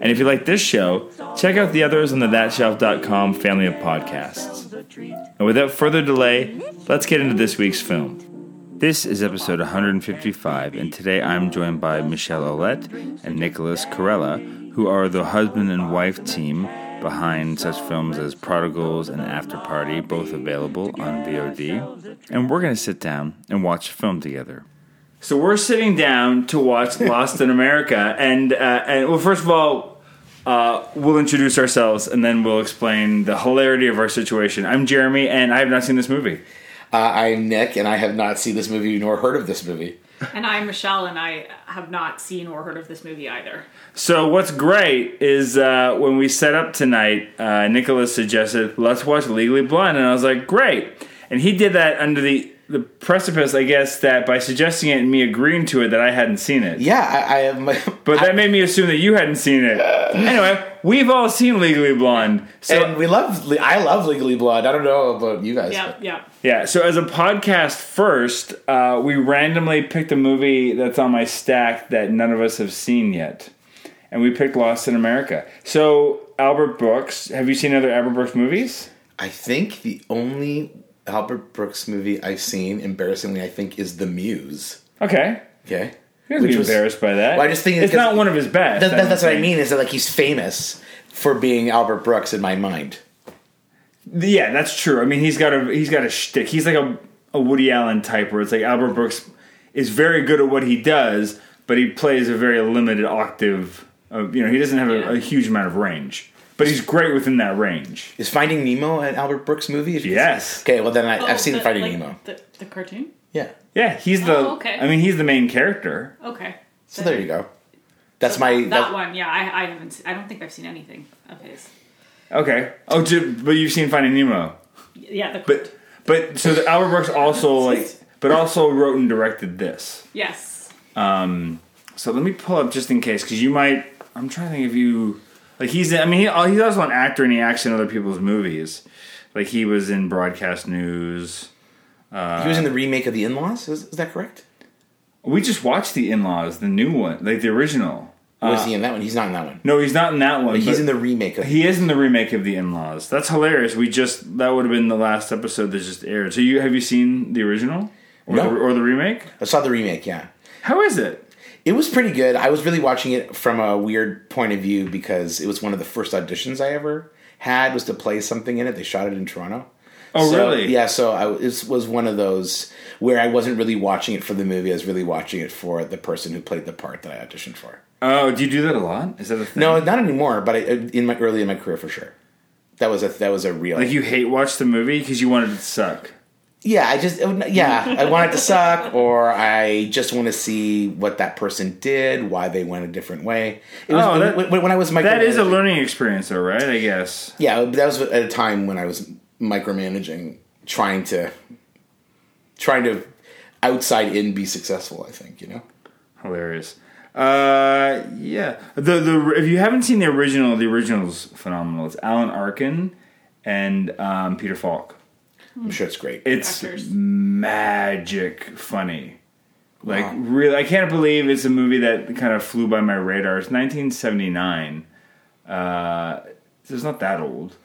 And if you like this show, check out the others on the thatshelf.com family of podcasts. And without further delay, let's get into this week's film. This is episode 155, and today I'm joined by Michelle Ouellet and Nicholas Carella, who are the husband and wife team behind such films as Prodigals and After Party, both available on VOD. And we're going to sit down and watch a film together. So we're sitting down to watch Lost in America, and uh, and well, first of all, uh, we'll introduce ourselves, and then we'll explain the hilarity of our situation. I'm Jeremy, and I have not seen this movie. Uh, I'm Nick, and I have not seen this movie nor heard of this movie. And I'm Michelle, and I have not seen or heard of this movie either. So what's great is uh, when we set up tonight, uh, Nicholas suggested let's watch Legally Blonde, and I was like, great. And he did that under the the precipice, I guess, that by suggesting it and me agreeing to it, that I hadn't seen it. Yeah, I, I have my. But that made me assume that you hadn't seen it. anyway, we've all seen Legally Blonde. So and we love. I love Legally Blonde. I don't know about you guys. Yeah, but- yeah. yeah, so as a podcast first, uh, we randomly picked a movie that's on my stack that none of us have seen yet, and we picked Lost in America. So Albert Brooks, have you seen other Albert Brooks movies? I think the only Albert Brooks movie I've seen, embarrassingly, I think, is The Muse. Okay, Okay. you don't be embarrassed by that. Well, I just think it's not one of his best. That, that- that's what I mean. Is that like he's famous for being Albert Brooks in my mind? Yeah, that's true. I mean, he's got a he's got a shtick. He's like a, a Woody Allen type, where it's like Albert Brooks is very good at what he does, but he plays a very limited octave. Of, you know, he doesn't have a, a huge amount of range, but he's great within that range. Is Finding Nemo an Albert Brooks movie? Yes. Okay, well then I, Oh, I've seen the- Finding like, Nemo. The, the cartoon? Yeah. Yeah, he's the. Oh, okay. I mean, he's the main character. Okay. So there you go. That's my. That, that- one, yeah. I, I haven't. I don't think I've seen anything of his. Okay. Oh, ju- but you've seen Finding Nemo, Yeah. The, but but so the Albert Brooks also like, but also wrote and directed this. yes. Um. So let me pull up just in case, because you might. I'm trying to think if you like. He's. I mean, he, oh, he's also an actor, and he acts in other people's movies. Like he was in Broadcast News. he was in the remake of The In-Laws. Is, is that correct? We just watched the In-Laws, the new one, like the original. Oh, was uh, he in that one? He's not in that one. No, he's not in that one. He's but in the remake of. He is in the remake of the In-Laws. That's hilarious. We just that would have been the last episode that just aired. So you have you seen the original or No. the, or the remake? I saw the remake. Yeah. How is it? It was pretty good. I was really watching it from a weird point of view because it was one of the first auditions I ever had was to play something in it. They shot it in Toronto. Oh, So, really? Yeah. So I it was one of those where I wasn't really watching it for the movie. I was really watching it for the person who played the part that I auditioned for. Oh, do you do that a lot? Is that a thing? No, not anymore. But I, in my early in my career, for sure, that was a that was a real. Like you hate watch the movie because you wanted it to suck. Yeah, I just yeah, I want it to suck, or I just want to see what that person did, why they went a different way. It was Oh, that- when, when I was micromanaging That is a learning experience, though, right? I guess. Yeah, that was at a time when I was micromanaging, trying to trying to outside in be successful. I think you know. Hilarious. Uh, yeah. The the if you haven't seen the original, the original's phenomenal. It's Alan Arkin and um, Peter Falk. I'm sure it's great. It's Actors. magic funny. Like Wow. really, I can't believe it's a movie that kind of flew by my radar. It's 1979. Uh, so it's not that old.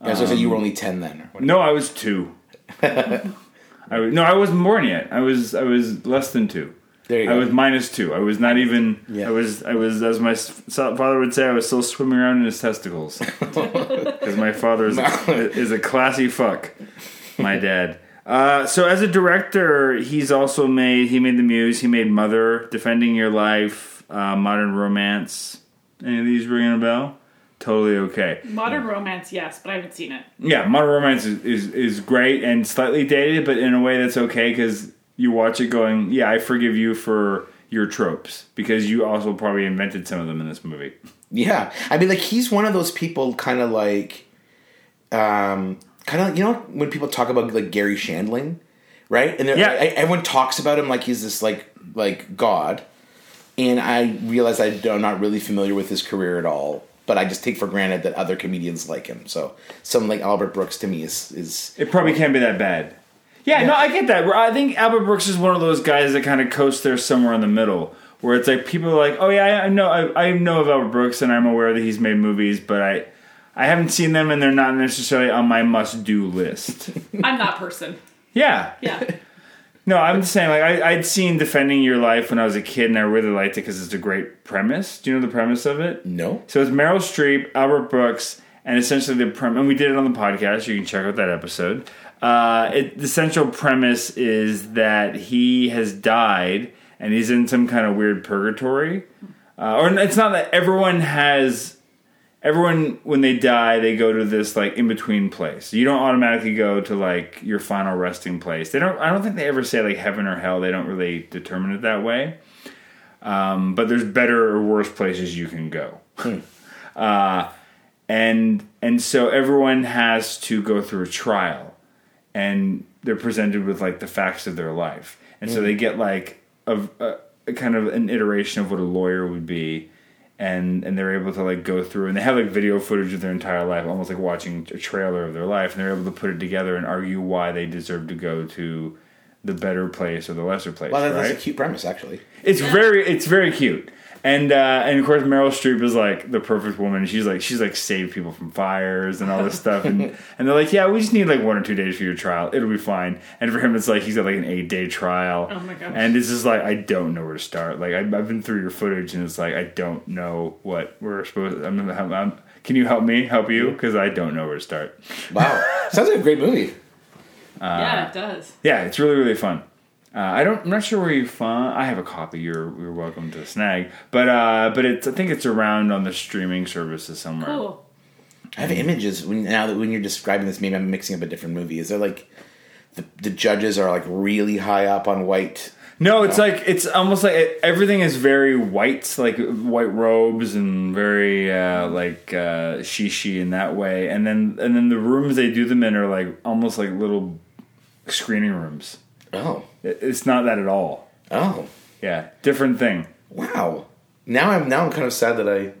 I was gonna say you were only ten then. Or whatever. No, I was two. I was, no, I wasn't born yet. I was I was less than two. There you I go. was minus two. I was not even. Yeah. I was. I was, as my s- father would say, I was still swimming around in his testicles. Because my father is a, is a classy fuck. My dad. Uh, so as a director, he's also made he made The Muse, he made Mother, Defending Your Life, uh, Modern Romance. Any of these ringing a bell? Totally okay. Modern romance, yes, but I haven't seen it. Yeah, Modern Romance is, is, is great and slightly dated, but in a way that's okay because you watch it going, yeah, I forgive you for your tropes because you also probably invented some of them in this movie. Yeah, I mean, like he's one of those people, kind of like, um, kind of you know when people talk about like Garry Shandling, right? And they're- Yeah. I- everyone talks about him like he's this like like god, and I realize I am not really familiar with his career at all. But I just take for granted that other comedians like him. So someone like Albert Brooks to me is is It probably can't be that bad. Yeah, no, I get that. I think Albert Brooks is one of those guys that kind of coasts there somewhere in the middle, where it's like people are like, "Oh yeah, I, I know, I, I know of Albert Brooks, and I'm aware that he's made movies, but I, I haven't seen them, and they're not necessarily on my must-do list." I'm that person. yeah, Yeah. no, I'm just saying, like I, I'd seen Defending Your Life when I was a kid, and I really liked it because it's a great premise. Do you know the premise of it? no. So it's Meryl Streep, Albert Brooks, and essentially the premise. And we did it on the podcast. You can check out that episode. Uh, it, the central premise is that he has died and he's in some kind of weird purgatory. Uh, or it's not that everyone has. Everyone, when they die, they go to this like in between place. You don't automatically go to like your final resting place. They don't. I don't think they ever say like heaven or hell. They don't really determine it that way. Um, but there's better or worse places you can go. uh, and and so everyone has to go through a trial, and they're presented with like the facts of their life, and so they get like a, a, a kind of an iteration of what a lawyer would be. And, and they're able to like go through and they have like video footage of their entire life almost like watching a trailer of their life and they're able to put it together and argue why they deserve to go to the better place or the lesser place Well, that, right? that's a cute premise, actually. It's very it's very cute. And uh, and of course Meryl Streep is like the perfect woman. She's like she's like saved people from fires and all this stuff. And and they're like, yeah, we just need like one or two days for your trial. It'll be fine. And for him, it's like he's got like an eight day trial. Oh my gosh. And it's just like I don't know where to start. Like I, I've been through your footage, and it's like I don't know what we're supposed. I'm, I'm, I'm can you help me help you because I don't know where to start. Wow, sounds like a great movie. yeah, it does. Yeah, it's really really fun. Uh, I don't. I'm not sure where you found. I have a copy. You're you're welcome to snag. But uh, but it's. I think it's around on the streaming services somewhere. Cool. I have images when, now that when you're describing this. Maybe I'm mixing up a different movie. Is there like the, the judges are like really high up on white? No, it's like it's almost like it, everything is very white, like white robes and very uh, like uh, shishi in that way. And then and then the rooms they do them in are like almost like little screening rooms. Oh, It- It's not that at all. oh, Yeah, different thing. wow. Now I'm now I'm kind of sad that I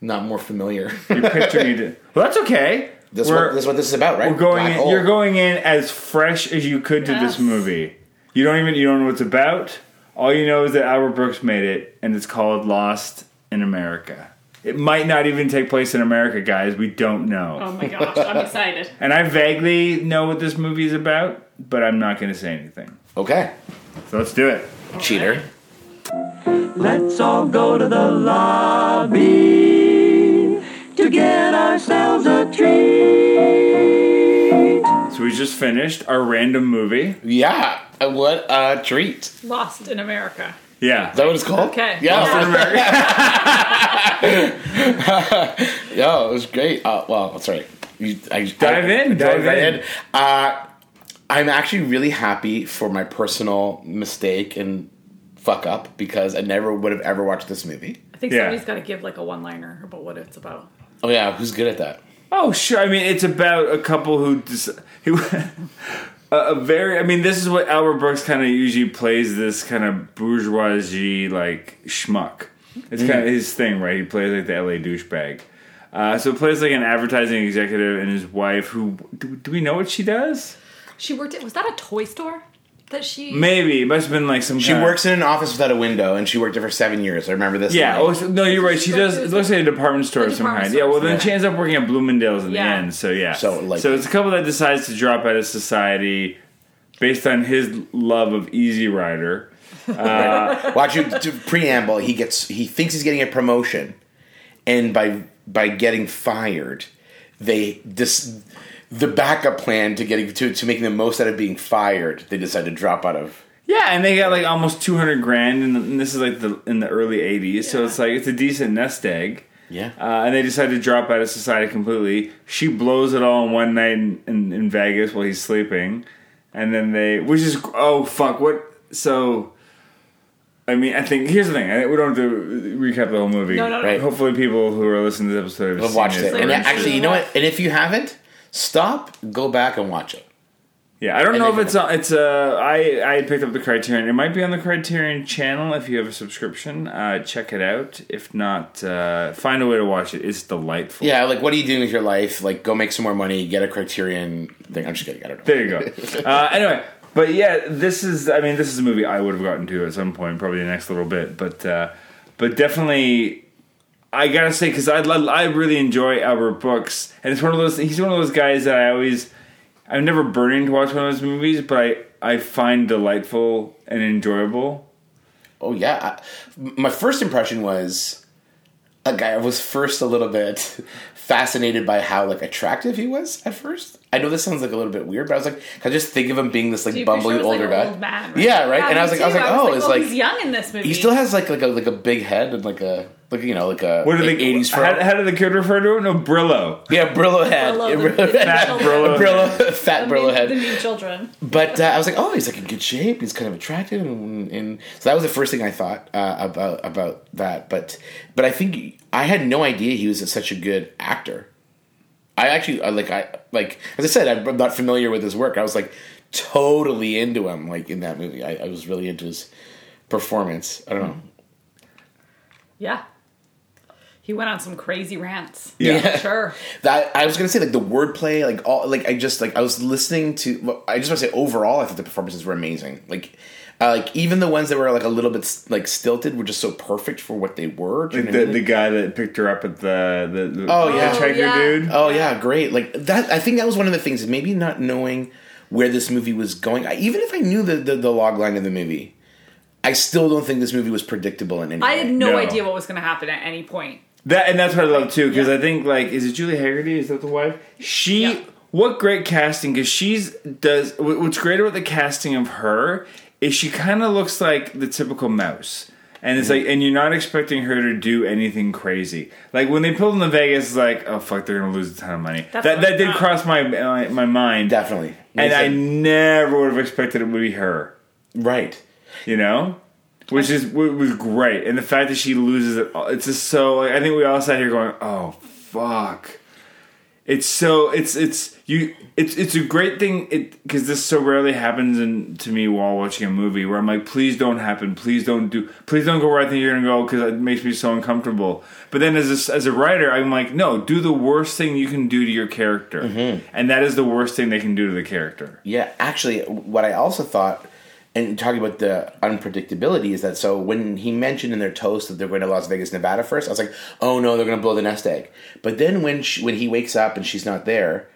not more familiar. You're picturing it. Well, that's okay. This We're- what this is what this is about, right? We're going. Black In, hole. you're going in as fresh as you could to this movie. You don't even you don't know what it's about. All you know is that Albert Brooks made it, and it's called Lost in America. It might not even take place in America, guys. We don't know. Oh my gosh, I'm excited. And I vaguely know what this movie is about, but I'm not going to say anything. Okay, So let's do it. cheater. Let's all go to the lobby to get ourselves a treat. So we just finished our random movie. Yeah, uh, what a treat. Lost in America. Yeah. Is that what it's called? Okay. Yeah. Lost in America. Yeah, it was great. Uh, well, that's right. You, I, Dive I, in, I dive right in. Uh, I'm actually really happy for my personal mistake and fuck up because I never would have ever watched this movie. I think Yeah. somebody's got to give like a one-liner about what it's about. Oh yeah, who's good at that? Oh, sure. I mean, it's about a couple who dis- who a, a very. I mean, this is what Albert Brooks kind of usually plays. This kind of bourgeoisie like schmuck. It's kind of his thing, right? He plays like the LA douchebag. Uh, so it plays like an advertising executive and his wife. Who do, do we know what she does? She worked at was that a toy store that she Maybe it must have been like some. She kinda- works in an office without a window, and she worked there for seven years. I remember this. Yeah. line. Oh so- no, you're right. She does. It looks like a department store of some department kind. Yeah. Well, then yeah. she ends up working at Bloomingdale's in Yeah. the end. So yeah. So, like- so it's a couple that decides to drop out of society based on his love of Easy Rider. Watch you to preamble. He gets. He thinks he's getting a promotion, and by by getting fired, they dis, the backup plan to getting to to making the most out of being fired, they decided to drop out of. Yeah, and they got like almost two hundred grand, and, and this is like the in the early '80s, so it's like it's a decent nest egg. Yeah. Uh, and they decided to drop out of society completely. She blows it all in one night in, in, in Vegas while he's sleeping, and then they, which is oh fuck what so. I mean, I think here's the thing. I, we don't have to recap the whole movie. No, no, no. Right. Hopefully, people who are listening to this episode have I've seen watched it, So and actually, you know what? And if you haven't, stop, go back and watch it. Yeah, I don't know if it's on, it's uh I I picked up the Criterion. It might be on the Criterion channel if you have a subscription. Uh, check it out. If not, uh, find a way to watch it. It's delightful. Yeah, like what are you doing with your life? Like, go make some more money, get a Criterion thing. I'm just kidding. I don't know. There you go. uh, anyway, but yeah, this is. I mean, this is a movie I would have gotten to at some point, probably the next little bit. But uh, but definitely, I gotta say because I I really enjoy Albert Brooks, and it's one of those. He's one of those guys that I always. I'm never burning to watch one of his movies, but I I find delightful and enjoyable. Oh yeah, my first impression was, like, I was first a little bit fascinated by how like attractive he was at first. I know this sounds like a little bit weird, but I was like, I just think of him being this like Do you bumbling picture him older like, guy. Old man, Yeah, right. and I was me like, I was oh, like, oh, it's like he's young in this movie. he still has like like a like a big head and like a like you know like a What do they? eighties How, how did the kid refer to it? No, Brillo. Yeah, Brillo head, Brillo, the- Brillo. Fat. Brillo. Brillo, fat The Brillo mean- head. The mean children. But uh, I was like, oh, he's like in good shape. He's kind of attractive, and, and so that was the first thing I thought uh, about about that. But but I think I had no idea he was such a good actor. I actually I, like I like as I said, I'm not familiar with his work. I was like totally into him, like in that movie. I, I was really into his performance. I don't know. Yeah. He went on some crazy rants. Yeah. Sure. That I was gonna say like the wordplay, like all like I just like I was listening to. I just want to say overall, I think the performances were amazing. Like. Uh, like even the ones that were like a little bit like stilted were just so perfect for what they were. Do you Like know what I the, mean? the guy that picked her up at the the, the Oh, yeah. hitchhiker Oh, yeah. dude. oh yeah, great. Like that. I think that was one of the things. Maybe not knowing where this movie was going. I, even if I knew the, the the log line of the movie, I still don't think this movie was predictable in any I way. had no, No. idea what was going to happen at any point. That and that's what I love too because Yeah. I think like is it Julie Hagerty? Is that the wife? She Yeah. what great casting because she's does what's great about the casting of her is she kind of looks like the typical mouse. And it's mm-hmm. like, and you're not expecting her to do anything crazy. Like when they pulled in the Vegas, it's like, oh fuck, they're gonna lose a ton of money. That's that that did cross my my, my mind, Definitely. and I never would have expected it would be her. right. You know, which is was great, and the fact that she loses it, uh, it's just so. Like, I think we all sat here going, "Oh fuck." It's so it's it's you it's it's a great thing it because this so rarely happens in, to me while watching a movie where I'm like please don't happen. Please don't do please don't go where I think you're gonna go because it makes me so uncomfortable but then as a, as a writer I'm like no do the worst thing you can do to your character. Mm-hmm. And that is the worst thing they can do to the character. Yeah, actually, what I also thought, and talking about the unpredictability, is that so when he mentioned in their toast that they're going to Las Vegas, Nevada first, I was like, oh no, they're going to blow the nest egg. But then when she, when he wakes up and she's not there,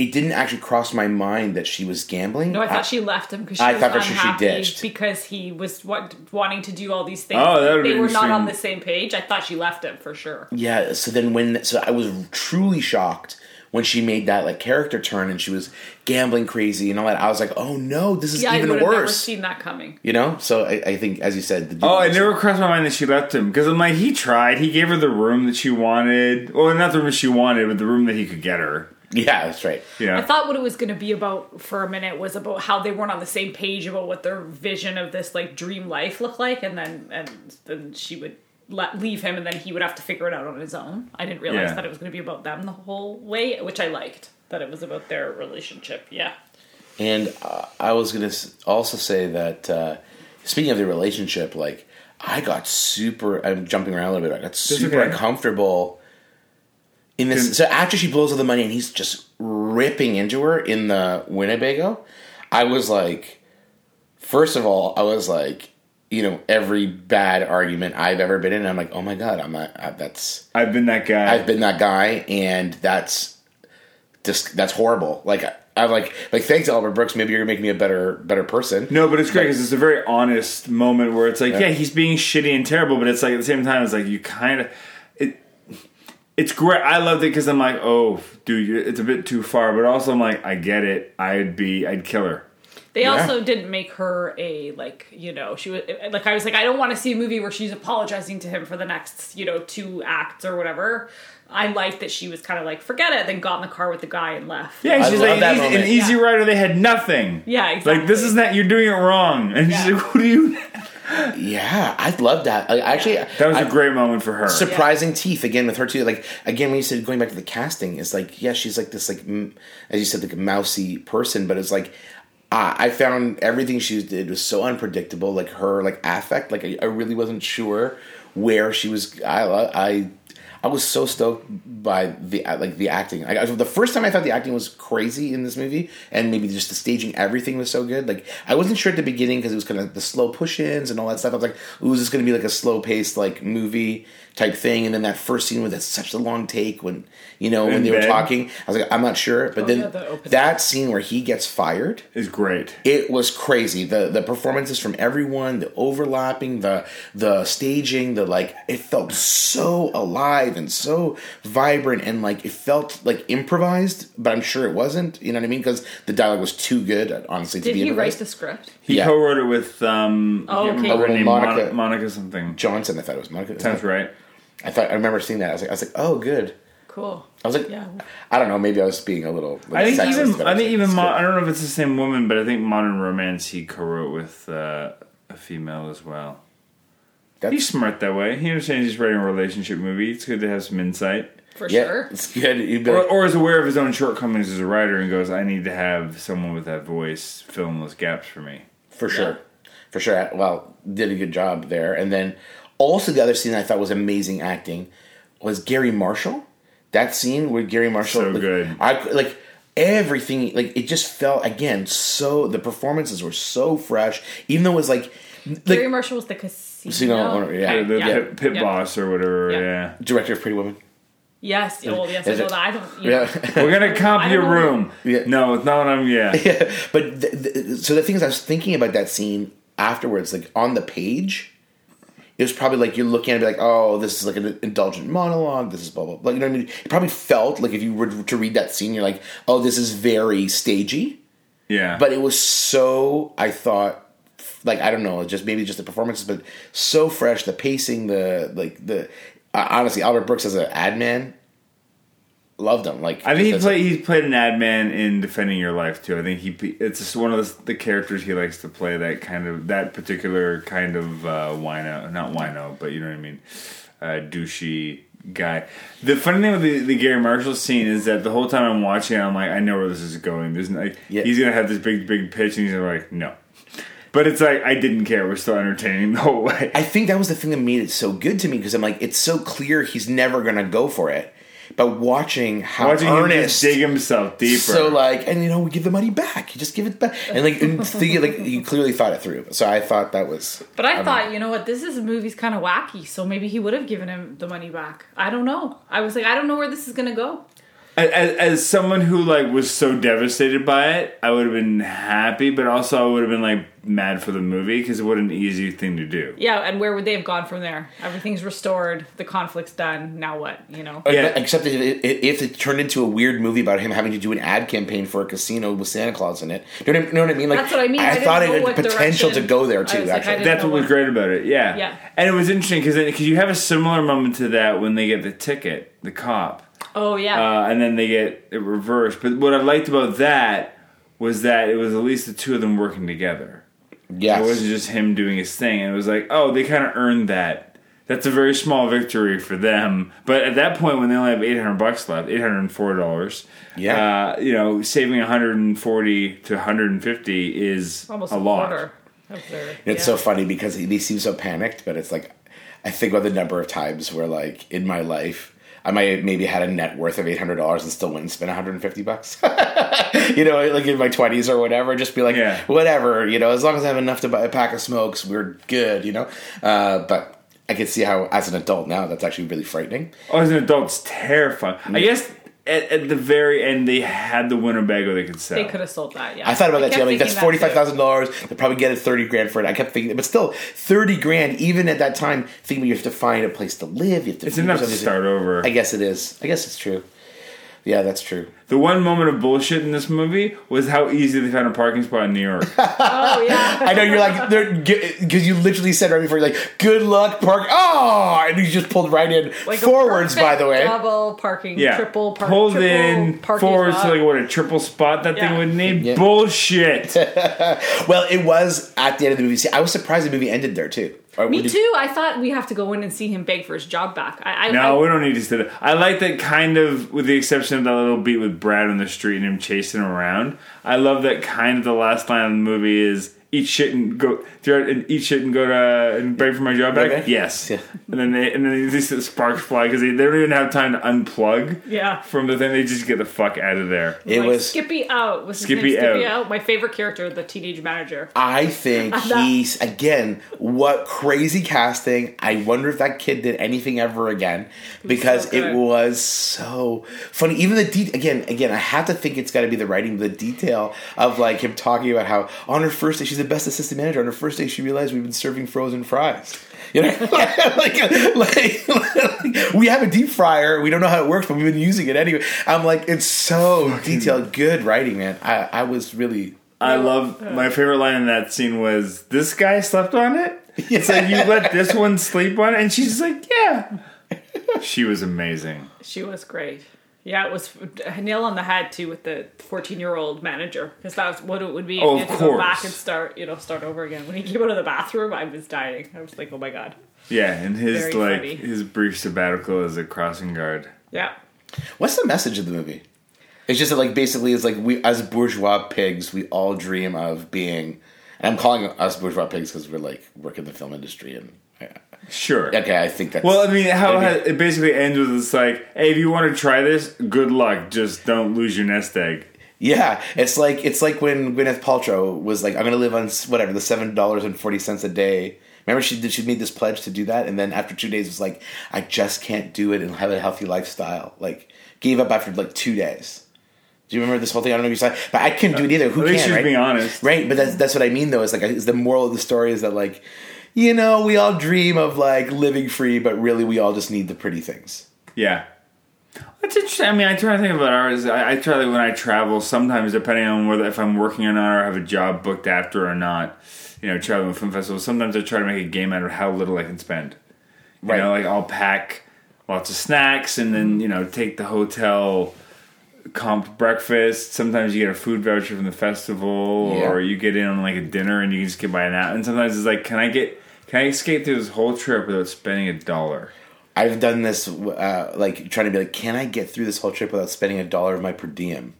it didn't actually cross my mind that she was gambling. No, I thought she left him because she I was thought for sure she unhappy ditched. because he was what, wanting to do all these things. Oh, that they were not on the same page. I thought she left him for sure. Yeah. So then when so I was truly shocked when she made that like character turn and she was gambling crazy and all that. I was like, oh no, this is Yeah, I even would have never worse. seen that coming. you know. So I, I think, as you said, the Oh, it never crossed my mind that she left him because I'm like, he tried. He gave her the room that she wanted. Well, not the room she wanted, but the room that he could get her. Yeah, that's right. Yeah. I thought what it was going to be about for a minute was about how they weren't on the same page about what their vision of this like dream life looked like, and then and then she would let leave him, and then he would have to figure it out on his own. I didn't realize Yeah. that it was going to be about them the whole way, which I liked. That it was about their relationship. Yeah. And uh, I was going to also say that uh, speaking of the relationship, like I got super. I'm jumping around a little bit. I got super okay. uncomfortable in Can- this. So after she blows all the money and he's just ripping into her in the Winnebago, I was like, first of all, I was like, you know, every bad argument I've ever been in, I'm like, oh my god, I'm not. Uh, that's I've been that guy. I've been that guy, and that's just that's horrible. Like I'm like like thanks Albert Brooks. Maybe you're gonna make me a better better person. no, but it's great because it's a very honest moment where it's like, yeah. he's being shitty and terrible, but it's like at the same time, it's like you kind of it. it's great. I loved it because I'm like, oh, dude, it's a bit too far. But also, I'm like, I get it. I'd be, I'd kill her. They Yeah. also didn't make her a like you know she was like I was like I don't want to see a movie where she's apologizing to him for the next you know two acts or whatever. I liked that she was kind of like forget it, then got in the car with the guy and left. Yeah, I she's love like that an easy, an easy Yeah. rider. They had nothing. Yeah, Like this is not. You're doing it wrong. And she's like, what do you? Yeah, I love that. Like, actually, That was I- a great moment for her. surprising teeth again with her too. Like again, when you said going back to the casting, it's like yeah, she's like this like m- as you said like a mousy person, but it's like I found everything she did was so unpredictable. Like her like affect, like I, I really wasn't sure where she was. I I I was so stoked by the like the acting. I, the first time I thought the acting was crazy in this movie, and maybe just the staging, everything was so good. Like I wasn't sure at the beginning because it was kind of the slow push-ins and all that stuff. I was like, "Ooh, is this going to be like a slow-paced like movie type thing?" And then that first scene with that such a long take when you know when In they were talking, I was like, "I'm not sure." But Oh, then yeah, the that scene where he gets fired is great. it was crazy the the performances from everyone the overlapping the the staging the like it felt so alive and so vibrant and like it felt like improvised but i'm sure it wasn't you know what i mean because the dialogue was too good honestly to Did be he write improvised the script? He Yeah. co-wrote it with um. Oh, okay. remember her Monica- Monica, Monica something. johnson i thought it was monica Sounds right. I thought i remember seeing that i was like i was like oh good Cool. i was like Yeah. i don't know maybe i was being a little like, I think sexist, even but I think like, even it's Mo- I don't know if it's the same woman, but I think Modern Romance he co-wrote with uh, a female as well. That's- He's smart that way. He understands he's writing a relationship movie. It's good to have some insight. For yeah sure. it's good Or, like, or is aware of his own shortcomings as a writer and goes, I need to have someone with that voice fill in those gaps for me. For sure. For sure. Well, did a good job there. And then also the other scene I thought was amazing acting was Garry Marshall. That scene where Garry Marshall So like, good. I like everything like it just felt again so the performances were so fresh even though it was like Gary like Marshall was the casino. Casino owner, yeah. The, the yeah. pit, pit Yeah. boss or whatever, Yeah. yeah. director of Pretty Woman. Yes. Oh, yes. I know that. I don't. You Yeah. We're gonna comp your room. Yeah. No, it's not what I'm. Yeah, but th- th- so the thing is, I was thinking about that scene afterwards, like on the page. It was probably like you're looking at it be like, oh, this is like an indulgent monologue. This is blah blah blah. You know what I mean? It probably felt like if you were to read that scene, you're like, oh, this is very stagey. yeah. But it was so I thought, like I don't know, just maybe just the performances, but so fresh. The pacing, the like the uh, honestly, Albert Brooks as an ad man, loved him. Like I think he played. He played an ad man in Defending Your Life too. I think he. It's just one of the, the characters he likes to play. That kind of that particular kind of uh, wino, not wino, but you know what I mean, uh, douchey guy. The funny thing with the, the Garry Marshall scene is that the whole time I'm watching, it, I'm like, I know where this is going. There's like Yeah. he's gonna have this big big pitch, and he's like, no. But it's like I didn't care. We're still entertaining the whole way. I think that was the thing that made it so good to me because I'm like, it's so clear he's never gonna go for it. But watching how Watching him just earnest, dig himself deeper. so like, and you know, we give the money back. You just give it back, and like, and think, like you clearly thought it through. So I thought that was. But I thought, you know what, this is a movie's kind of wacky, so maybe he would have given him the money back. I don't know. I was like, I don't know where this is gonna go. As, as someone who like was so devastated by it, I would have been happy, but also I would have been like mad for the movie because it what an easy thing to do. Yeah, and where would they have gone from there? Everything's restored, the conflict's done. Now what? You know? Yeah. Except that it, it, if it turned into a weird movie about him having to do an ad campaign for a casino with Santa Claus in it, you know what I, you know what I mean? Like That's what I mean. I I, thought it had potential to go there too. like, actually, That's what was what- great about it. Yeah, Yeah. and it was interesting because because you have a similar moment to that when they get the ticket, the cop, Oh yeah. uh, and then they get it reversed. But what I liked about that was that it was at least the two of them working together. yes. It wasn't just him doing his thing. And it was like, oh, they kind of earned that. That's a very small victory for them. But at that point, when they only have eight hundred bucks left, eight hundred and four dollars, Yeah. uh, you know, saving one hundred and forty to one hundred and fifty is Almost a a lot. quarter of their. It's yeah. so funny because they seem so panicked, but it's like I think about the number of times where, like, in my life, I might have maybe had a net worth of eight hundred dollars and still wouldn't spend one hundred and fifty bucks. you know, like in my twenties or whatever. Just be like, Yeah. whatever. You know, as long as I have enough to buy a pack of smokes, we're good. You know, uh, but I can see how, as an adult now, that's actually really frightening. Oh, as an adult, it's terrifying. I guess at, at the very end they had the Winnebago they could sell. They could have sold that. Yeah, I thought about that too. I'm like, that's thinking that, forty too. five thousand dollars. They probably get it thirty grand for it. I kept thinking, but still, thirty grand. Even at that time, thinking you have to find a place to live. You have to. It's feed enough to start over. I guess it is. I guess it's true. Yeah, that's true. The one moment of bullshit in this movie was how easy they found a parking spot in New York. Oh yeah. I know you're like because you literally said right before, you're like, "Good luck, park." Oh, and you just pulled right in Like a forwards. By the way, double parking, Yeah, triple park, pulled triple in parking forwards lot. to like what a triple spot that Yeah. thing would need. Yeah. Bullshit. well, it was at the end of the movie. See, I was surprised the movie ended there too. Or Me too. I thought we have to go in and see him beg for his job back. I, I, No, I, we don't need to say that. I like that kind of, with the exception of that little beat with Brad on the street and him chasing him around. I love that kind of the last line of the movie is eat shit and go and eat shit and go to and beg for my job back. Okay. Yes, Yeah. and then they and then they see the sparks fly because they, they don't even have time to unplug. Yeah. from the thing. They just get the fuck out of there. It like, was. Skippy out. Was his Skippy Skippy out. out? My favorite character, the teenage manager. I think that- he's again. What crazy casting! I wonder if that kid did anything ever again because so it was so funny. Even the de- again, again, I have to think it's got to be the writing, the detail of like him talking about how on her first day she's the best assistant manager. On her first day, she realized we've been serving frozen fries. You know, like, like, like, we have a deep fryer. We don't know how it works, but we've been using it anyway. I'm like, it's so detailed, good writing, man. I, I was really I love my favorite line in that scene was this guy slept on it. It's like you let this one sleep on it, and she's just like, yeah. She was amazing. She was great. Yeah, it was a nail on the head too with the fourteen-year-old manager because that's what it would be oh, if Oh, you of had to go back and start, you know, start over again. When he came out of the bathroom, I was dying. I was like, oh my god. Yeah, and his Very like funny. his brief sabbatical as a crossing guard. Yeah. What's the message of the movie? It's just that, like, basically, it's like we, as bourgeois pigs, we all dream of being. And I'm calling us bourgeois pigs because we're like work in the film industry, and Sure. okay, I think that's Well, I mean, how it, it basically ends with it's like, hey, if you want to try this, good luck. Just don't lose your nest egg. yeah, it's like it's like when Gwyneth Paltrow was like, "I'm going to live on whatever the seven dollars and forty cents a day." Remember, she did. She made this pledge to do that, and then after two days, was like, "I just can't do it and have a healthy lifestyle." Like, gave up after like two days. Do you remember this whole thing? I don't know if you saw, it, but I couldn't do it uh, either. Who At can? right? being honest. Right, but that's that's what I mean though. Is like is the moral of the story is that like, you know, we all dream of like living free, but really we all just need the pretty things. Yeah. That's interesting. I mean, I try to think about ours. I, I try to when I travel. Sometimes, depending on whether if I'm working or not, or have a job booked after or not, you know, traveling to film festivals. Sometimes I try to make a game out of how little I can spend. You Right. know, like I'll pack lots of snacks and then you know take the hotel comped breakfast. Sometimes you get a food voucher from the festival, Yeah. or you get in on like a dinner and you can just get by an out. And sometimes it's like, can I get can I escape through this whole trip without spending a dollar? I've done this, uh, like trying to be like, can I get through this whole trip without spending a dollar of my per diem?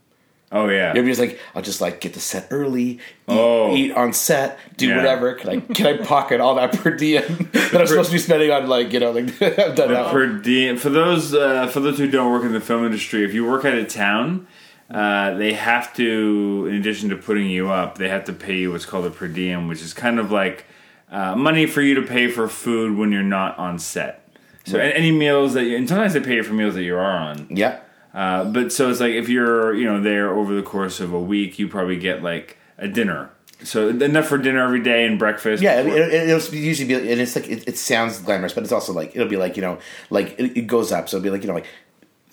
Oh yeah. You're just like, I'll just like get to set early, eat, Oh. eat on set, do Yeah. whatever. Can I can I pocket all that per diem that I'm supposed to be spending on like you know like I've done that. per diem for those uh, for those who don't work in the film industry if you work out of town uh, they have to in addition to putting you up they have to pay you what's called a per diem which is kind of like uh, money for you to pay for food when you're not on set so Right. any meals that you and sometimes they pay you for meals that you are on Yeah, uh, but so it's like if you're you know there over the course of a week you probably get like a dinner. So enough for dinner every day and breakfast. Yeah, it, it, it'll usually be, and it's like it, it sounds glamorous, but it's also like it'll be like you know, like it, it goes up, so it'll be like you know, like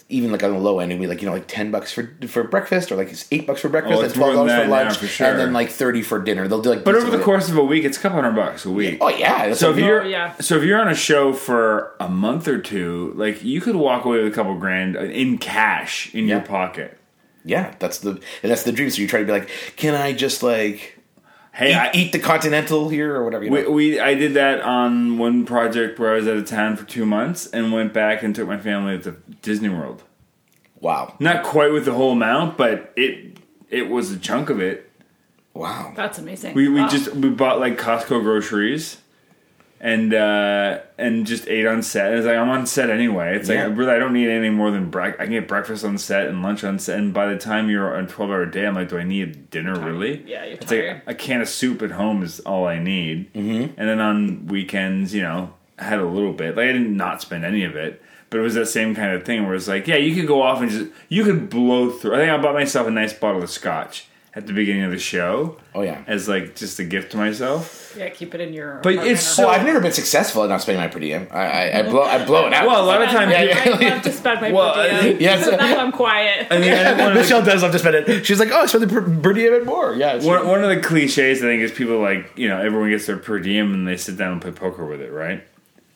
even like on the low end, it'd be like you know, like ten bucks for for breakfast, or like it's eight bucks for breakfast, Oh, and twelve dollars for that now, lunch, for sure. and then like thirty for dinner. They'll do like, but over the course of a week it's a couple hundred bucks a week oh yeah, that's So if you're Oh, yeah. so if you're on a show for a month or two, like you could walk away with a couple grand in cash in your pocket. yeah, that's the and that's the dream. So you try to be like, can I just like Hey, eat, I, eat the continental here or whatever? You know? we, we I did that on one project where I was out of town for two months and went back and took my family to Disney World. wow, Not quite with the whole amount, but it it was a chunk of it. wow. That's amazing. We we Wow. just we bought like Costco groceries. And uh, and just ate on set. It's like I'm on set anyway. It's like really I don't need any more than break. I can get breakfast on set and lunch on set. And by the time you're on a 12 hour day, I'm like, do I need dinner really? Yeah, you're It's tired. like a can of soup at home is all I need. Mm-hmm. And then on weekends, you know, I had a little bit. Like I didn't not spend any of it, but it was that same kind of thing where it's like, yeah, you could go off and just you could blow through. I think I bought myself a nice bottle of scotch at the beginning of the show. Oh, yeah. as like just a gift to myself. Yeah, keep it in your. But it's so- Well, I've never been successful at not spending my per diem. I, I, I blow I blow it out. Well, a lot of times, Yeah, people- yeah. I love to spend my Well, per diem. Uh, yes. That's why I'm quiet. I mean, I think one of the- Michelle does love to spend it. She's like, oh, I spend the per, per diem and more. Yeah, One, one of the cliches I think is people like you know everyone gets their per diem and they sit down and play poker with it, right?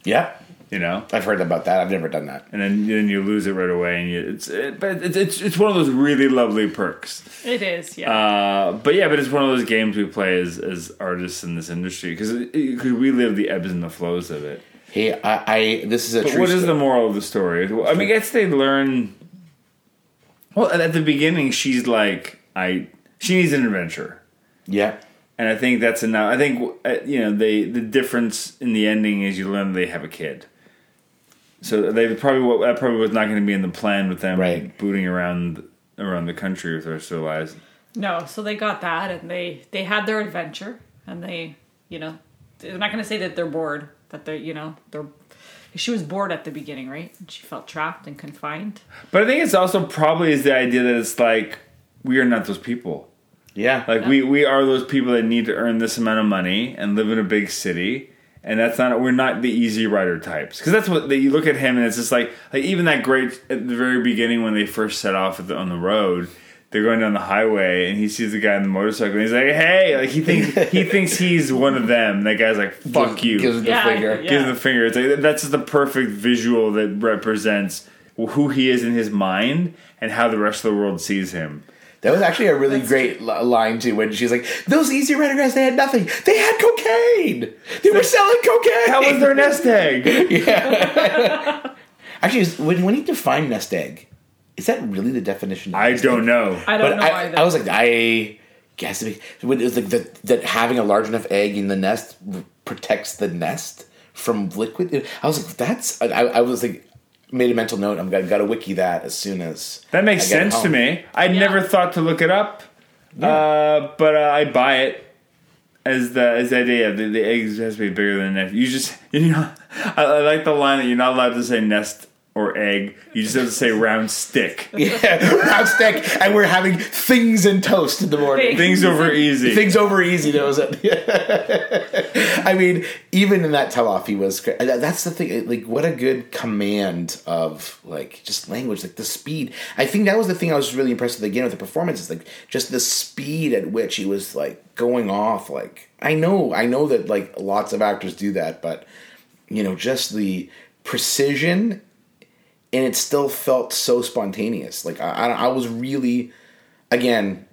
yeah. You know, I've heard about that. I've never done that. and then then you lose it right away, and you it's it, but it's, it's it's one of those really lovely perks. It is, yeah. Uh, but yeah, but it's one of those games we play as as artists in this industry because because we live the ebbs and the flows of it. Hey, I, I this is a But true what is sto- the moral of the story? I mean, I guess they learn. Well, at- at the beginning, she's like, I she needs an adventure. Yeah. and I think that's enough. I think uh, you know they the difference in the ending is you learn they have a kid. So they probably that probably was not going to be in the plan with them Right. booting around around the country with the rest of their lives. no, so they got that, and they they had their adventure, and they, you know, they're not going to say that they're bored, that they're, you know, they're. She was bored at the beginning, right? And she felt trapped and confined. But I think it's also probably is the idea that it's like we are not those people. Yeah. Like we we are those people that need to earn this amount of money and live in a big city. And that's not we're not the easy rider types. Because that's what they, you look at him and it's just like like even that great at the very beginning when they first set off at the, on the road they're going down the highway and he sees the guy on the motorcycle and he's like hey like he thinks he thinks he's one of them. That guy's like fuck Gives- you. Gives it the Yeah, finger. yeah. gives him the finger. It's like that's just the perfect visual that represents who he is in his mind and how the rest of the world sees him That was actually a really great li- line too when she's like, "Those Easy Rider guys, they had nothing. They had cocaine. They were selling cocaine." how was their nest egg yeah. Actually, when when he defined nest egg, is that really the definition? Of I nest don't egg? know I don't But know I, either. I was like, I guess it, was like that that having a large enough egg in the nest protects the nest from liquid. I was like, that's. I, I was like, made a mental note. I'm gonna gotta wiki that as soon as That makes I get it sense to me. I'd Yeah. never thought to look it up, uh, but uh, I buy it as the as the idea. The, the eggs has to be bigger than nest. You just you know, I, I like the line that you're not allowed to say nest or egg. You just have to say round stick. Yeah, round stick, and we're having things in toast in the morning. Things over easy. Things over easy. That was it. I mean, even in that tell off, he was. That's the thing. Like, what a good command of like just language, like the speed. I think that was the thing I was really impressed with again with the performance. Is like just the speed at which he was like going off. Like, I know, I know that like lots of actors do that, but you know, just the precision and it still felt so spontaneous. Like I, I, I was really, again,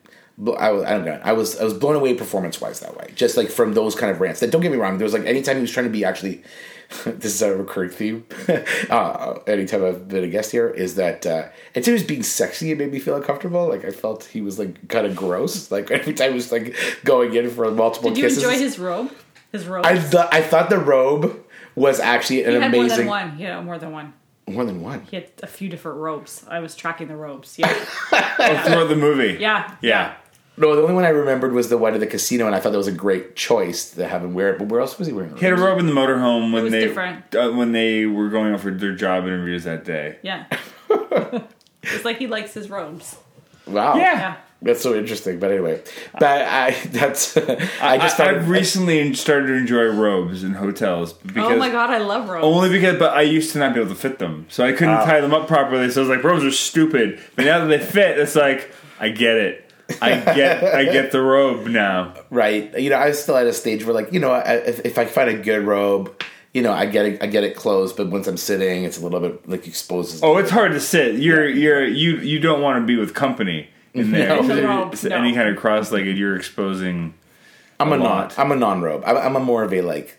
I was, I don't know, I was, I was blown away performance wise that way. Just like from those kind of rants. That don't get me wrong. There was like anytime he was trying to be actually, this is a recurring theme. uh, anytime I've been a guest here, is that uh, anytime he was being sexy, it made me feel uncomfortable. Like I felt he was like kind of gross. Like every time he was like going in for multiple Did you kisses. enjoy his robe? His robe. I thought I thought the robe was actually an had more amazing than one. Yeah, more than one. More than one. He had a few different robes. I was tracking the robes. Yeah, Oh, throughout the movie. yeah, Yeah. No, the only one I remembered was the one at the casino, and I thought that was a great choice to have him wear it. But where else was he wearing? He had a robe in the motorhome when was they different. uh, when they were going out for their job interviews that day. yeah. it's like he likes his robes. Wow, Yeah. That's so interesting. But anyway, but I that's I just I, thought have recently started to enjoy robes in hotels because Oh my god, I love robes. Only because, but I used to not be able to fit them, so I couldn't Ah. tie them up properly. So I was like, robes are stupid. But now that they fit, it's like I get it. I get, I get the robe now. right. You know, I was still at a stage where like you know, I, if, if I find a good robe, you know, I get it, I get it closed. But once I'm sitting, it's a little bit like exposes. Oh, it's hard to sit. You're, you're, you, you don't want to be with company in there. No. If No, it's no. Any kind of cross-legged, you're exposing. I'm a a, non. I'm a non robe. I'm, I'm a more of a like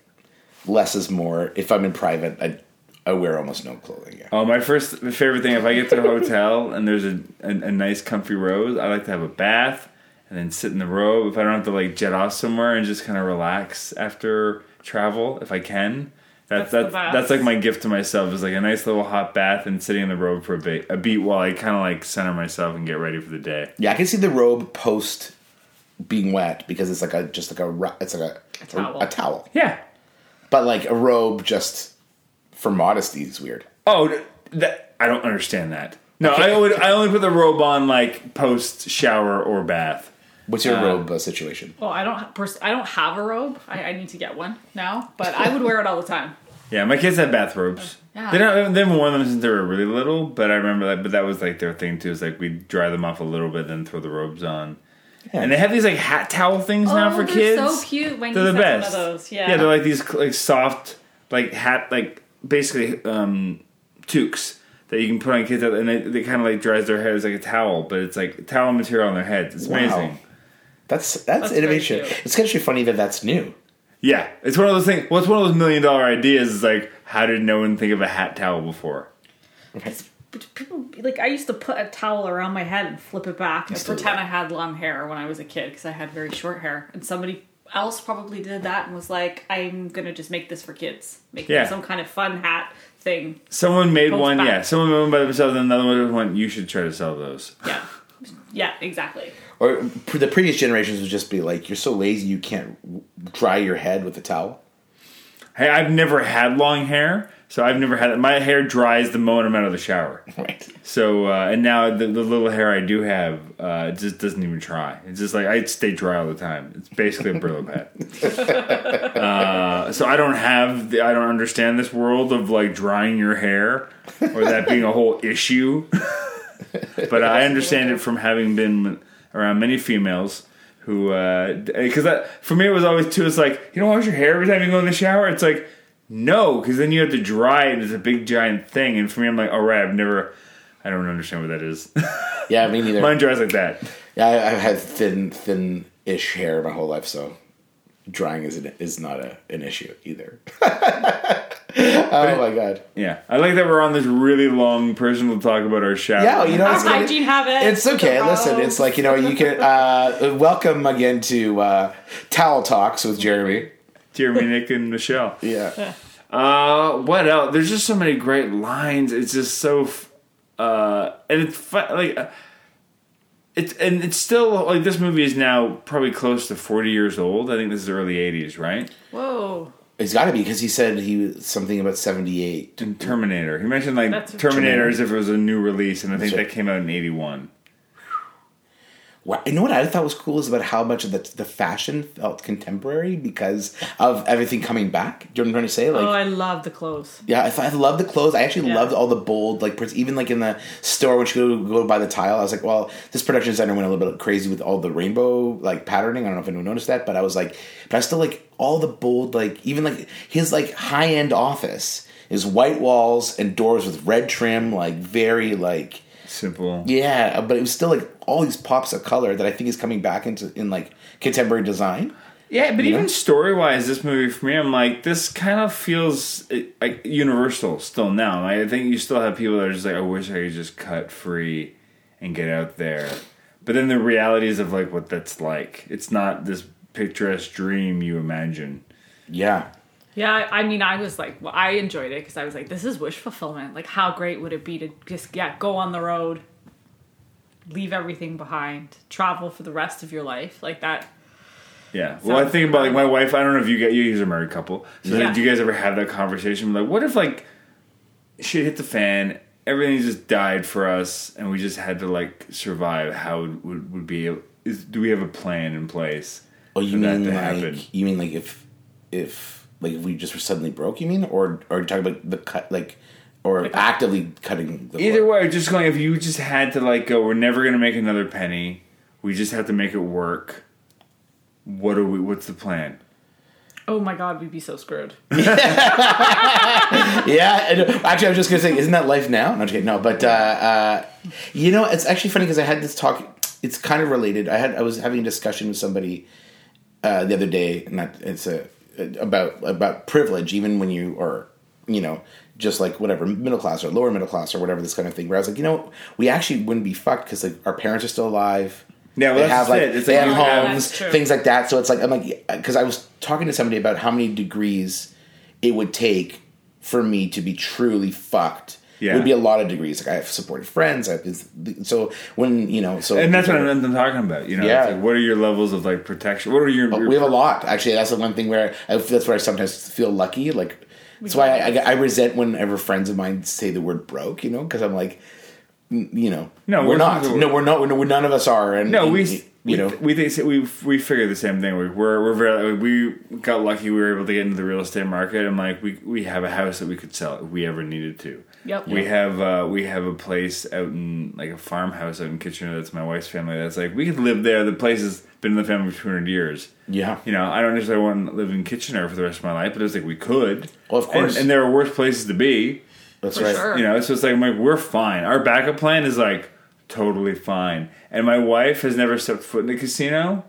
less is more. If I'm in private, I I wear almost no clothing. Yeah. Oh, my first favorite thing if I get to a hotel and there's a, a, a nice comfy robe, I like to have a bath and then sit in the robe. If I don't have to like jet off somewhere and just kind of relax after travel, if I can. That, That's the that's best. that's like my gift to myself is like a nice little hot bath and sitting in the robe for a bit a beat while I kind of like center myself and get ready for the day. Yeah, I can see the robe post being wet because it's like a just like a it's like a A towel. a towel. Yeah, But like a robe just for modesty is weird. Oh, that I don't understand that. No, I would. I only put the robe on like post shower or bath. What's your robe uh, situation? Well, I don't. Pers- I don't have a robe. I, I need to get one now, but I would wear it all the time. Yeah, my kids have bathrobes. Yeah. They don't. They haven't worn them since they were really little. But I remember that. But that was like their thing too. Is like we dry them off a little bit, then throw the robes on. And they have these like hat towel things now for Oh, they're kids. so cute. My They're the best. One of those. Yeah. Yeah, they're like these like soft like hat like basically um toques that you can put on kids and they, they kind of like dries their hair as like a towel, but it's like towel material on their heads. It's Wow. amazing. That's that's, That's very innovation. cute. It's actually funny that that's new. Yeah, it's one of those things. Well, it's one of those million dollar ideas. Is like, how did no one think of a hat towel before? But people like I used to put a towel around my head and flip it back and pretend do I had long hair when I was a kid because I had very short hair. And somebody else probably did that and was like, "I'm gonna just make this for kids, make Yeah. some kind of fun hat thing." Someone made one. back. Yeah, someone made one by themselves, and another one went. You should try to sell those. Yeah, yeah, exactly. Or the previous generations would just be like, "You're so lazy, you can't dry your head with a towel." Hey, I've never had long hair, so I've never had it. My hair dries the moment I'm out of the shower. Right. So uh, and now the, the little hair I do have, uh, it just doesn't even try. It's just like I stay dry all the time. It's basically a Brillo pad. uh, so I don't have, the, I don't understand this world of like drying your hair or that being a whole issue. but I understand it from having been around many females who, uh, because that for me it was always too. It's like you don't wash your hair every time you go in the shower. It's like no, because then you have to dry it. It's a big giant thing, and for me, I'm like, all right, I've never. I don't understand what that is. Yeah, me neither. Mine dries like that. Yeah, I've had thin, thin-ish hair my whole life, so drying is an, is not a, an issue either. oh my god! Yeah, I like that we're on this really long personal talk about our shower. Yeah, you know, Our it's, gonna- hygiene habits. it's okay. Listen, it's like you know, you can uh, welcome again to uh, Towel Talks with Jeremy. Jeremy, Nick, and Michelle. Yeah, Uh, what else? There's just so many great lines. It's just so, f- uh, and it's fun, like, uh, it's and it's still like this movie is now probably close to 40 years old. I think this is early 80s, right? Whoa. it's got to be because he said he was something about seventy-eight. And Terminator. He mentioned like That's- Terminator as if it was a new release, and I think That's right. that came out in 81. Well, you know what I thought was cool is about how much of the the fashion felt contemporary because of everything coming back. Do you know what I'm trying to say? Like, oh, I love the clothes. Yeah, I, I love the clothes. I actually Yeah. loved all the bold, like pers- even like in the store when she go go buy the tile. I was like, well, this production designer went a little bit crazy with all the rainbow like patterning. I don't know if anyone noticed that, but I was like, but I still like all the bold, like even like his like high end office is white walls and doors with red trim, like very like Simple. yeah, but it was still like all these pops of color that I think is coming back into in like contemporary design. Yeah, but You even story wise, this movie for me, I'm like, this kind of feels eh, like universal still now. Like, I think you still have people that are just like, I wish I could just cut free and get out there. But then the realities of like what that's like, it's not this picturesque dream you imagine. Yeah, Yeah, I I mean, I was like, well, I enjoyed it because I was like, this is wish fulfillment. Like, how great would it be to just, yeah, go on the road, leave everything behind, travel for the rest of your life? Like that. Yeah. Well, I think about like my wife. I don't know if you get you guys are a married couple. So Yeah. do you guys ever have that conversation? Like, what if like shit hit the fan, everything just died for us, and we just had to like survive? How would would, would be? Is, do we have a plan in place? Oh, you for that mean to like happen? you mean like if if like if we just were suddenly broke? You mean, or or you talking about the cut like or actively cutting the Either cord? way, just going. If you just had to like go, we're never gonna make another penny. We just have to make it work. What are we? What's the plan? Oh my God, we'd be so screwed. Yeah, and, actually, I was just gonna say, isn't that life now? No, I'm just kidding. No, but uh, uh, you know, it's actually funny because I had this talk. It's kind of related. I had I was having a discussion with somebody uh, the other day, and that it's a about about privilege, even when you are, you know, just like whatever middle class or lower middle class or whatever this kind of thing. Where I was like, you know, we actually wouldn't be fucked because like our parents are still alive. Yeah, well, they that's have like it. It's they like have homes, things like that. So it's like I'm like because I was talking to somebody about how many degrees it would take for me to be truly fucked. Yeah. It would be a lot of degrees. Like I have supported friends. I have so when you know, so And that's what I'm, I'm talking about. You know, Yeah. Like, what are your levels of like protection? What are your, your we have a lot. Actually, that's the one thing where I, that's where I sometimes feel lucky. Like That's why I, I, I resent whenever friends of mine say the word broke. You know, because I'm like, you know, No, we're, we're not. not- No, we're not. We're, no, none of us are. And No, and, we you know, we think we we figure the same thing. We- We're we're very we got lucky. We were able to get into the real estate market, and like we we have a house that we could sell if we ever needed to. Yep. We have uh, we have a place out in like a farmhouse out in Kitchener. That's my wife's family. That's like we could live there. The place has been in the family for two hundred years. Yeah. You know, I don't necessarily want to live in Kitchener for the rest of my life, but it's like we could. Well, of course. And, and there are worse places to be. that's For right. sure. You know, so it's like I'm like we're fine. Our backup plan is like totally fine. And my wife has never stepped foot in a casino.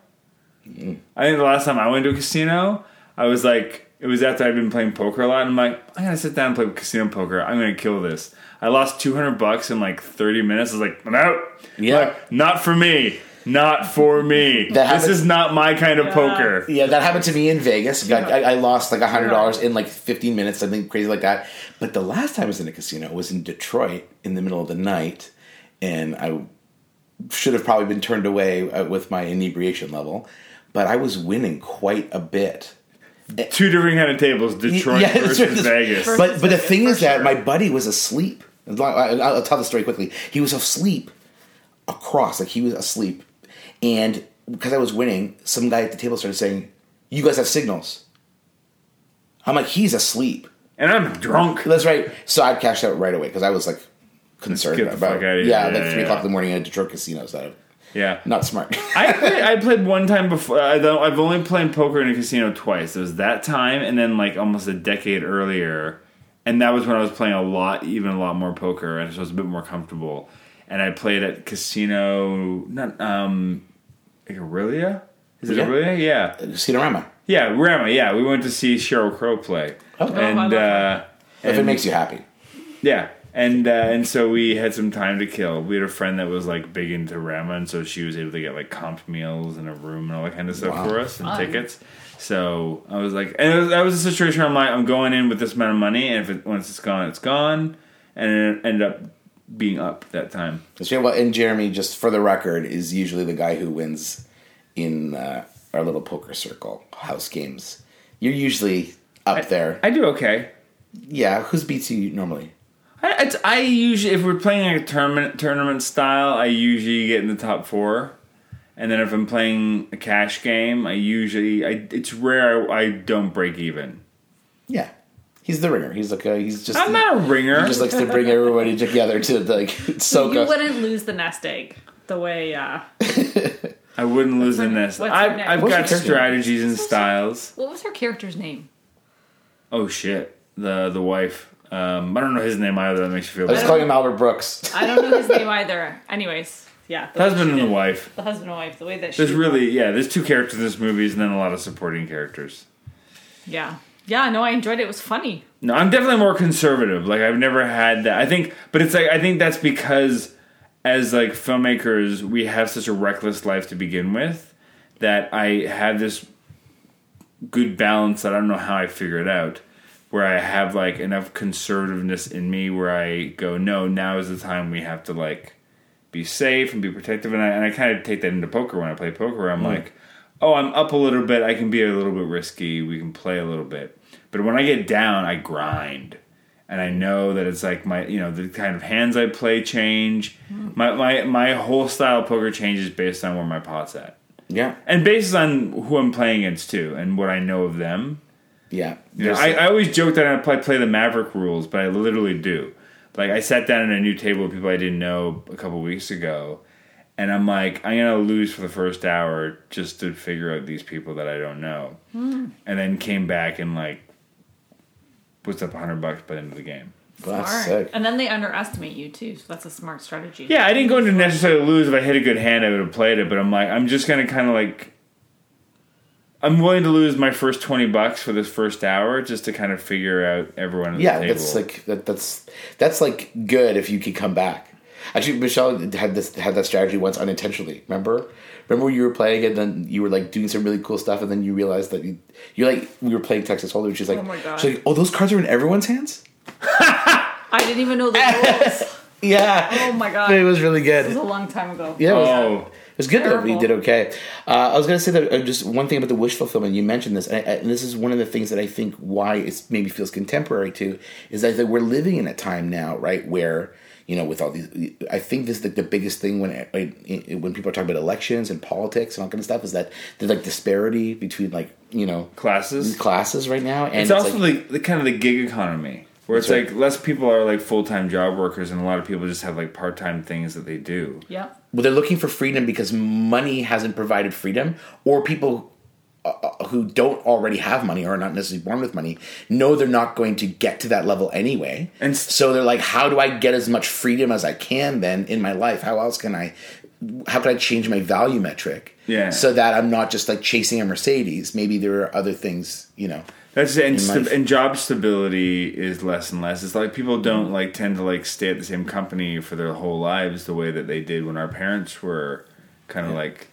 I think the last time I went to a casino, I was like, it was after I'd been playing poker a lot. And I'm like, I'm gonna sit down and play casino poker. I'm gonna kill this. I lost 200 bucks in like 30 minutes. I was like, I'm out. Yeah. Like, not for me. Not for me. That this happens- is not my kind of poker. Yeah, that happened to me in Vegas. Got, I, I lost like hundred dollars in like fifteen minutes, something crazy like that. But the last time I was in a casino was in Detroit in the middle of the night, and I should have probably been turned away uh, with my inebriation level, but I was winning quite a bit. Two different kind of tables, Detroit Yeah, versus it's- Vegas. For- But but the thing is that sure. my buddy was asleep. I- I'll I'll tell the story quickly. He was asleep across, like he was asleep, and because I was winning, some guy at the table started saying, "You guys have signals." I'm like, he's asleep. and I'm drunk. That's right. So I cashed out right away because I was like concerned get the about fuck outta here. yeah, Yeah, like yeah, three o'clock in the morning at Detroit casinos. That Yeah. not smart. I played, I played one time before. I don't, I've only played poker in a casino twice. It was that time, and then like almost a decade earlier, and that was when I was playing a lot, even a lot more poker, and so I was a bit more comfortable. And I played at casino, not um, like Orillia. Is it Yeah. Orillia? Yeah, Casinorama. yeah, Rama. Yeah, we went to see Sheryl Crow play, Oh. I and love uh, her. If it makes you happy. yeah, and uh, and so we had some time to kill. We had a friend that was like big into Rama, and so she was able to get like comp meals and a room and all that kind of stuff Wow. for us and Fun. tickets. So I was like, and it was, that was a situation where I'm like, I'm going in with this amount of money, and if it once it's gone, it's gone, and it ended up being up that time. So, well, and Jeremy, just for the record, is usually the guy who wins in uh, our little poker circle house games. You're usually up there. I do okay. yeah, who's beats you normally? I, it's, I usually, if we're playing a tournament tournament style, I usually get in the top four. And then if I'm playing a cash game, I usually, I, it's rare I, I don't break even. Yeah, he's the ringer. He's like a, he's just I'm not a ringer. he just likes to bring everybody together to like soak you us. wouldn't lose the nest egg the way uh I wouldn't lose her- in this. what's her I've. I've got character? strategies and styles. what was her character's name? Oh shit, the the wife. Um, I don't know his name either. That makes you feel I just bad. call him Albert Brooks. I don't know his name either. Anyways, yeah. The Husband and the wife. The husband and wife, the way that she There's really yeah. There's two characters in this movie, and then a lot of supporting characters. Yeah. Yeah, no, I enjoyed it. It was funny. No, I'm definitely more conservative. Like I've never had that. I think, but it's like I think that's because as like filmmakers, we have such a reckless life to begin with that I have this good balance that I don't know how I figured it out. Where I have like enough conservativeness in me where I go, no, now is the time we have to like be safe and be protective. And I, and I kind of take that into poker when I play poker. I'm mm. like, oh, I'm up a little bit. I can be a little bit risky. We can play a little bit. But when I get down, I grind. And I know that it's like my, you know, the kind of hands I play change. Mm. My, my, my whole style of poker changes based on where my pot's at. Yeah, And based on who I'm playing against too and what I know of them. Yeah. You know, There's- I, I always joke that I play, play the Maverick rules, but I literally do. Like I sat down at a new table with people I didn't know a couple weeks ago, and I'm like, I'm gonna lose for the first hour just to figure out these people that I don't know, hmm. and then came back and like was up hundred bucks by the end of the game. That's sick. And then they underestimate you too, so that's a smart strategy. Yeah, I didn't go into necessarily lose. If I hit a good hand, I would have played it. But I'm like, I'm just gonna kind of like, I'm willing to lose my first twenty bucks for this first hour just to kind of figure out everyone at Yeah, the table. that's like that, that's that's like good if you could come back. Actually, Michelle had this had that strategy once unintentionally. Remember? Remember when you were playing and then you were like doing some really cool stuff, and then you realized that you you like we were playing Texas Hold'em. She's like, Oh my God. she's like, oh, those cards are in everyone's hands. I didn't even know the rules. Yeah. oh my god. It was really good. It was a long time ago. Yeah. It was, oh, it was good though. We did okay. Uh, I was gonna say that uh, just one thing about the wish fulfillment. You mentioned this, and, I, and this is one of the things that I think why it maybe feels contemporary too is that, that we're living in a time now, right, where you know, with all these, I think this is the, the biggest thing when when when people are talking about elections and politics and all kind of stuff is that there's like disparity between like you know Classes. classes right now, and It's, also like, the, the kind of the gig economy where it's That's like less people are like full time job workers, and a lot of people just have like part time things that they do. Yeah. well, they're looking for freedom because money hasn't provided freedom, or people uh, uh, who don't already have money or are not necessarily born with money know they're not going to get to that level anyway. And s- so they're like, how do I get as much freedom as I can then in my life? How else can I? How can I change my value metric? Yeah. So that I'm not just like chasing a Mercedes. Maybe there are other things, you know. That's it. And, In sta- life. and job stability is less and less. It's like people don't like tend to like stay at the same company for their whole lives the way that they did when our parents were kind of like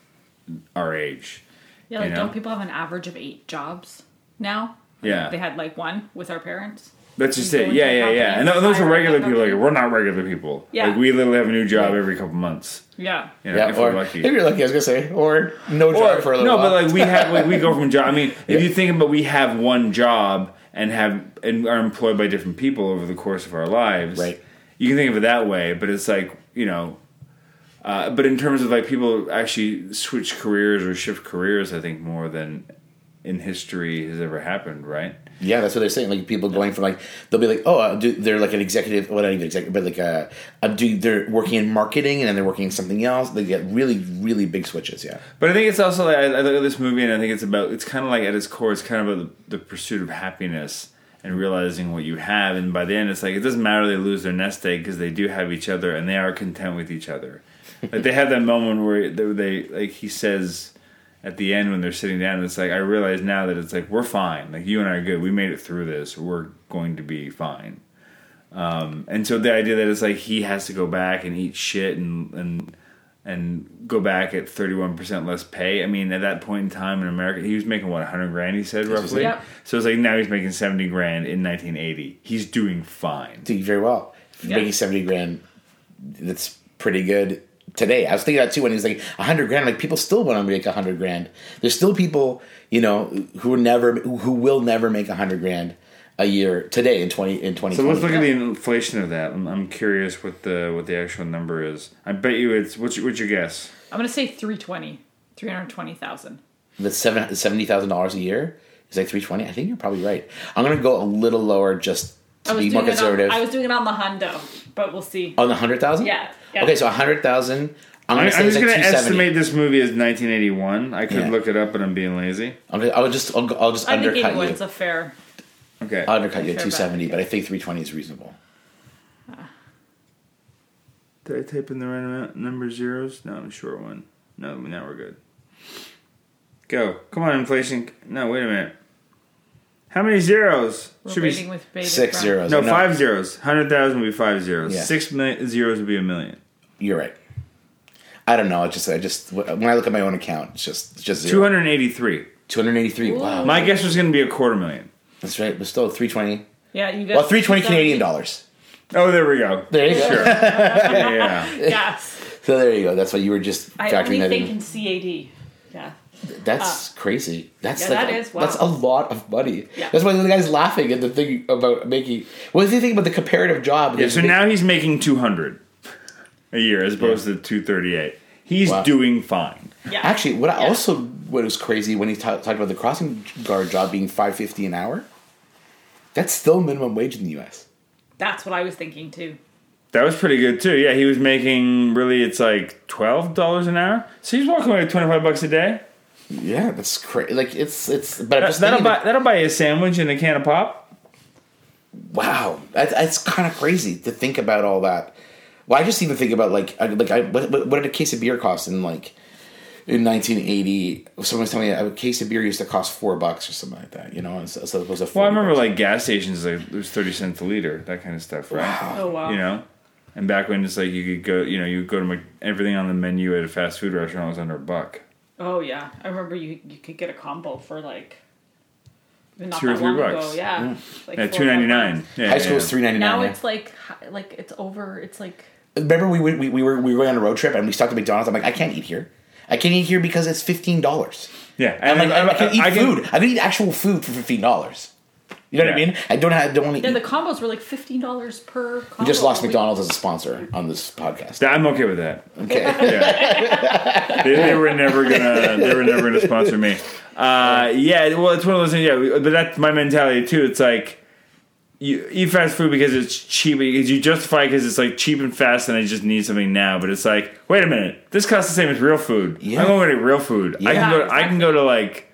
our age. Yeah, like know? don't people have an average of eight jobs now? Yeah. They had like one with our parents. That's just it. Yeah, yeah, yeah. And and those are regular people. Like we're not regular people. Yeah. Like we literally have a new job every couple months. Yeah. You know, Yeah, if or we're lucky. if you're lucky, I was gonna say, or no Or- job for a little no, while. but like we have, like we go from job. I mean, Yeah. if you think about, we have one job and have and are employed by different people over the course of our lives. Right. You can think of it that way, but it's like you know. Uh, but in terms of like people actually switch careers or shift careers, I think more than in history has ever happened. Right. Yeah, that's what they're saying. Like people going from like they'll be like, oh, they're like an executive, well, not even executive, but like a, a do they're working in marketing and then they're working in something else. They get really, really big switches. Yeah, But I think it's also like I, I look at this movie and I think it's about it's kind of like at its core it's kind of about the, the pursuit of happiness and realizing what you have and by the end it's like it doesn't matter they lose their nest egg because they do have each other and they are content with each other. like they have that moment where they, they like he says at the end when they're sitting down it's like I realize now that it's like we're fine like you and I are good we made it through this we're going to be fine. Um, and so the idea that it's like he has to go back and eat shit and and and go back at 31% less pay. I mean, at that point in time in America, he was making what 100 grand, he said roughly. Yep. So it's like now he's making 70 grand in 1980. He's doing fine. doing very well. Yeah. Making seventy grand, that's pretty good today. I was thinking that too when he was like hundred grand. Like people still want to make a hundred grand. There's still people, you know, who are never, who will never make a hundred grand a year today in twenty in twenty. So let's look at the inflation of that. I'm, I'm curious what the what the actual number is. I bet you it's what's your, what's your guess? I'm gonna say 320. 320,000. the seven seventy thousand dollars a year is like three twenty. I think you're probably right. I'm gonna go a little lower just to be more doing it on, conservative. I was doing it on the hundo, but we'll see. on the hundred thousand. Yeah, yeah. Okay, so a hundred thousand. I'm I'm, gonna I'm say it's just like going to estimate this movie as 1981. I could Yeah. look it up, but I'm being lazy. I'm gonna, I'll just I'll, I'll just I think undercut you. 81's a fair. Okay. I'll undercut you at Fair two seventy, bet. but I think three twenty is reasonable. Ah. Did I type in the right amount number zeros? No, I'm a short one. No, now we're good. Go. Come on, inflation. No, wait a minute. How many zeros? We're Should waiting be with bated Six breath. zeros. no, five zeros. Hundred thousand would be five zeros. Yeah. Six zeros would be a million. You're right. I don't know. I just I just when I look at my own account, it's just it's just Two zero. hundred eighty-three. Two hundred eighty-three. Wow, My guess was going to be a quarter million. that's right. But still, three twenty. Yeah, you got Well, three twenty Canadian dollars. Oh, there we go. There you go. Sure. yeah, yeah. Yes. So there you go. That's why you were just I factoring only that think in. in CAD. Yeah. That's ah. crazy. That's Yeah, like that a, is, wow. that's a lot of money. Yeah. That's why the guy's laughing at the thing about making. What does he think about the comparative job? Yeah, so now he's making two hundred a year as opposed to two thirty-eight. He's Wow. doing fine. Yeah. actually, what I also what was crazy when he ta- talked about the crossing guard job being five fifty an hour. That's still minimum wage in the U.S. That's what I was thinking too. That was pretty good too. Yeah, he was making really it's like twelve dollars an hour. So he's walking away with twenty-five bucks a day. Yeah, that's crazy. Like it's it's. But I'm just That'll buy that'll buy you a sandwich and a can of pop. Wow, that's, that's kind of crazy to think about all that. Well, I just even think about like I, like I what, what what did a case of beer cost in like in 1980? Someone was telling me a case of beer used to cost four bucks or something like that. You know, as, as opposed to Well, I remember bucks. like gas stations like it was thirty cents a liter, that kind of stuff, right? Oh wow. You know, and back when it's like you could go, you know, you could go to Mc- everything on the menu at a fast food restaurant was under a buck. Oh yeah. I remember you you could get a combo for like not Two or three long bucks. Ago. Yeah. Like Yeah, four two ninety or five nine. bucks. Yeah, high school yeah, was three ninety Now nine. it's like like it's over. It's like Remember we, we we were we were on a road trip and we stopped at McDonald's. I'm like, I can't eat here. I can't eat here because it's fifteen dollars. Yeah, I'm like, I, I can eat I food. I can eat actual food for fifteen dollars. You know what I mean? I don't have. Don't want to Yeah, eat. the combos were like fifteen dollars per. Combo. we just lost McDonald's as a sponsor on this podcast. I'm okay with that. Okay. Yeah. they, they were never gonna. They were never gonna sponsor me. Uh, yeah. Well, it's one of those things. Yeah, but that's my mentality too. It's like you eat fast food because it's cheap. Because you justify because it's like cheap and fast, and I just need something now. But it's like, wait a minute, this costs the same as real food. Yeah. I'm going to get real food. Yeah. I can Yeah, go. I can go to like.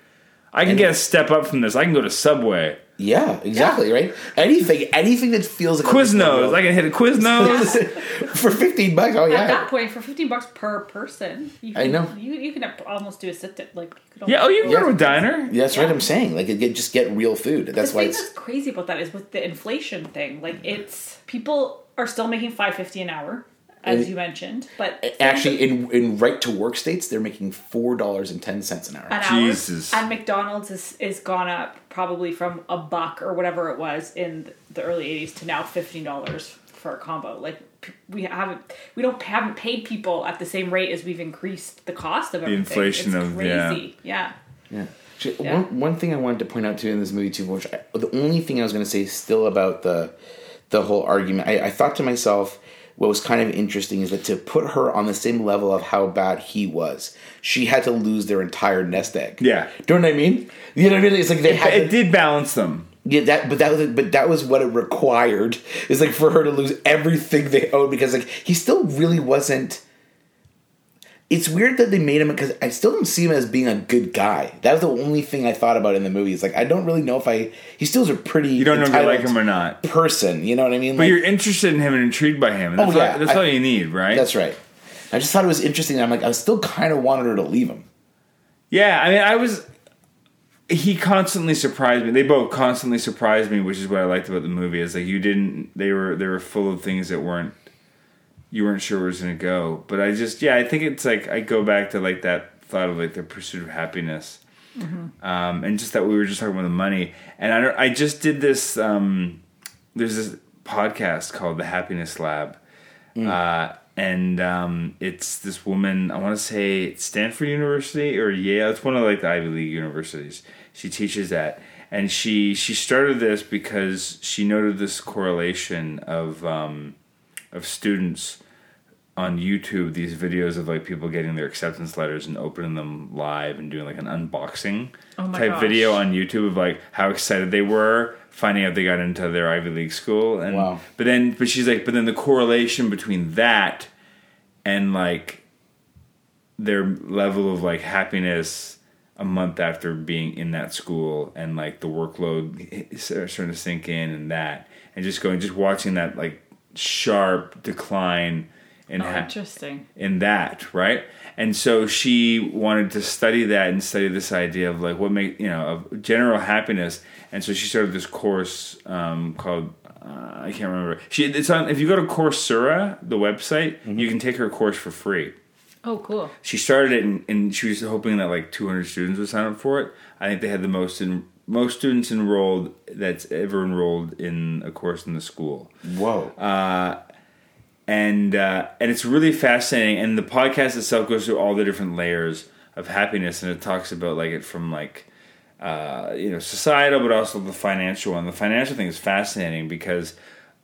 I can And- get a step up from this. I can go to Subway. Yeah, exactly. Right. Anything, anything that feels like a Quiznos. I can hit a Quiznos. for fifteen bucks. Oh At that point, for fifteen bucks per person, you I can, know. you you can almost do a sit down. Like you could yeah. Oh, you can go- go to a diner. Yeah, that's right. I'm saying like get- just get real food. That's the why thing it's that's crazy about that is with the inflation thing. Like it's people are still making five fifty an hour, as you mentioned, but actually in in right to work states they're making four dollars and ten cents an hour. an hour. Jesus. And McDonald's is is gone up probably from a buck or whatever it was in the early '80s to now fifteen dollars for a combo. Like we haven't we don't haven't paid people at the same rate as we've increased the cost of everything. The inflation it's of- yeah. yeah. Yeah. Actually, Yeah. One, one thing I wanted to point out too in this movie too, which I, the only thing I was going to say still about the the whole argument, I, I thought to myself, what was kind of interesting is that to put her on the same level of how bad he was, she had to lose their entire nest egg. Yeah. do you know what I mean? You know what I mean? It's like they had It to- did balance them. Yeah, that but that was but that was what it required is like for her to lose everything they owed because like he still really wasn't. It's weird that they made him because I still don't see him as being a good guy. That was the only thing I thought about in the movie. It's like I don't really know if I. He still's a pretty. You don't know if you like him or not. Person, you know what I mean? But Like, you're interested in him and intrigued by him. And that's Oh, yeah. all, that's I- all you need, right? that's right. I just thought it was interesting. I'm like I still kind of wanted her to leave him. Yeah, I mean, I was. He constantly surprised me. They both constantly surprised me, which is what I liked about the movie. Is like you didn't. They were they were full of things that weren't. You weren't sure where it was going to go, but I just yeah, I think it's like I go back to like that thought of like the pursuit of happiness, um, and just that we were just talking about the money. And I don't- I just did this. Um, there's this podcast called the Happiness Lab, uh, and um, it's this woman. I want to say it's Stanford University or Yale. It's one of like the Ivy League universities. She teaches that, and she she started this because she noted this correlation of um, of students on YouTube these videos of like people getting their acceptance letters and opening them live and doing like an unboxing Oh type gosh. video on YouTube of like how excited they were finding out they got into their Ivy League school and Wow. but then but she's like but then the correlation between that and like their level of like happiness a month after being in that school and like the workload starting to sink in and that and just going just watching that like sharp decline in Oh, ha- interesting. in that, right? And so she wanted to study that and study this idea of like what make you know of general happiness. And so she started this course um, called uh, I can't remember. She it's on if you go to Coursera, the website, you can take her course for free. Oh, cool. She started it and, and she was hoping that like 200 students would sign up for it. I think they had the most in, most students enrolled that's ever enrolled in a course in the school Whoa. And uh, and it's really fascinating. And the podcast itself goes through all the different layers of happiness, and it talks about like it from like uh, you know societal, but also the financial one. The financial thing is fascinating because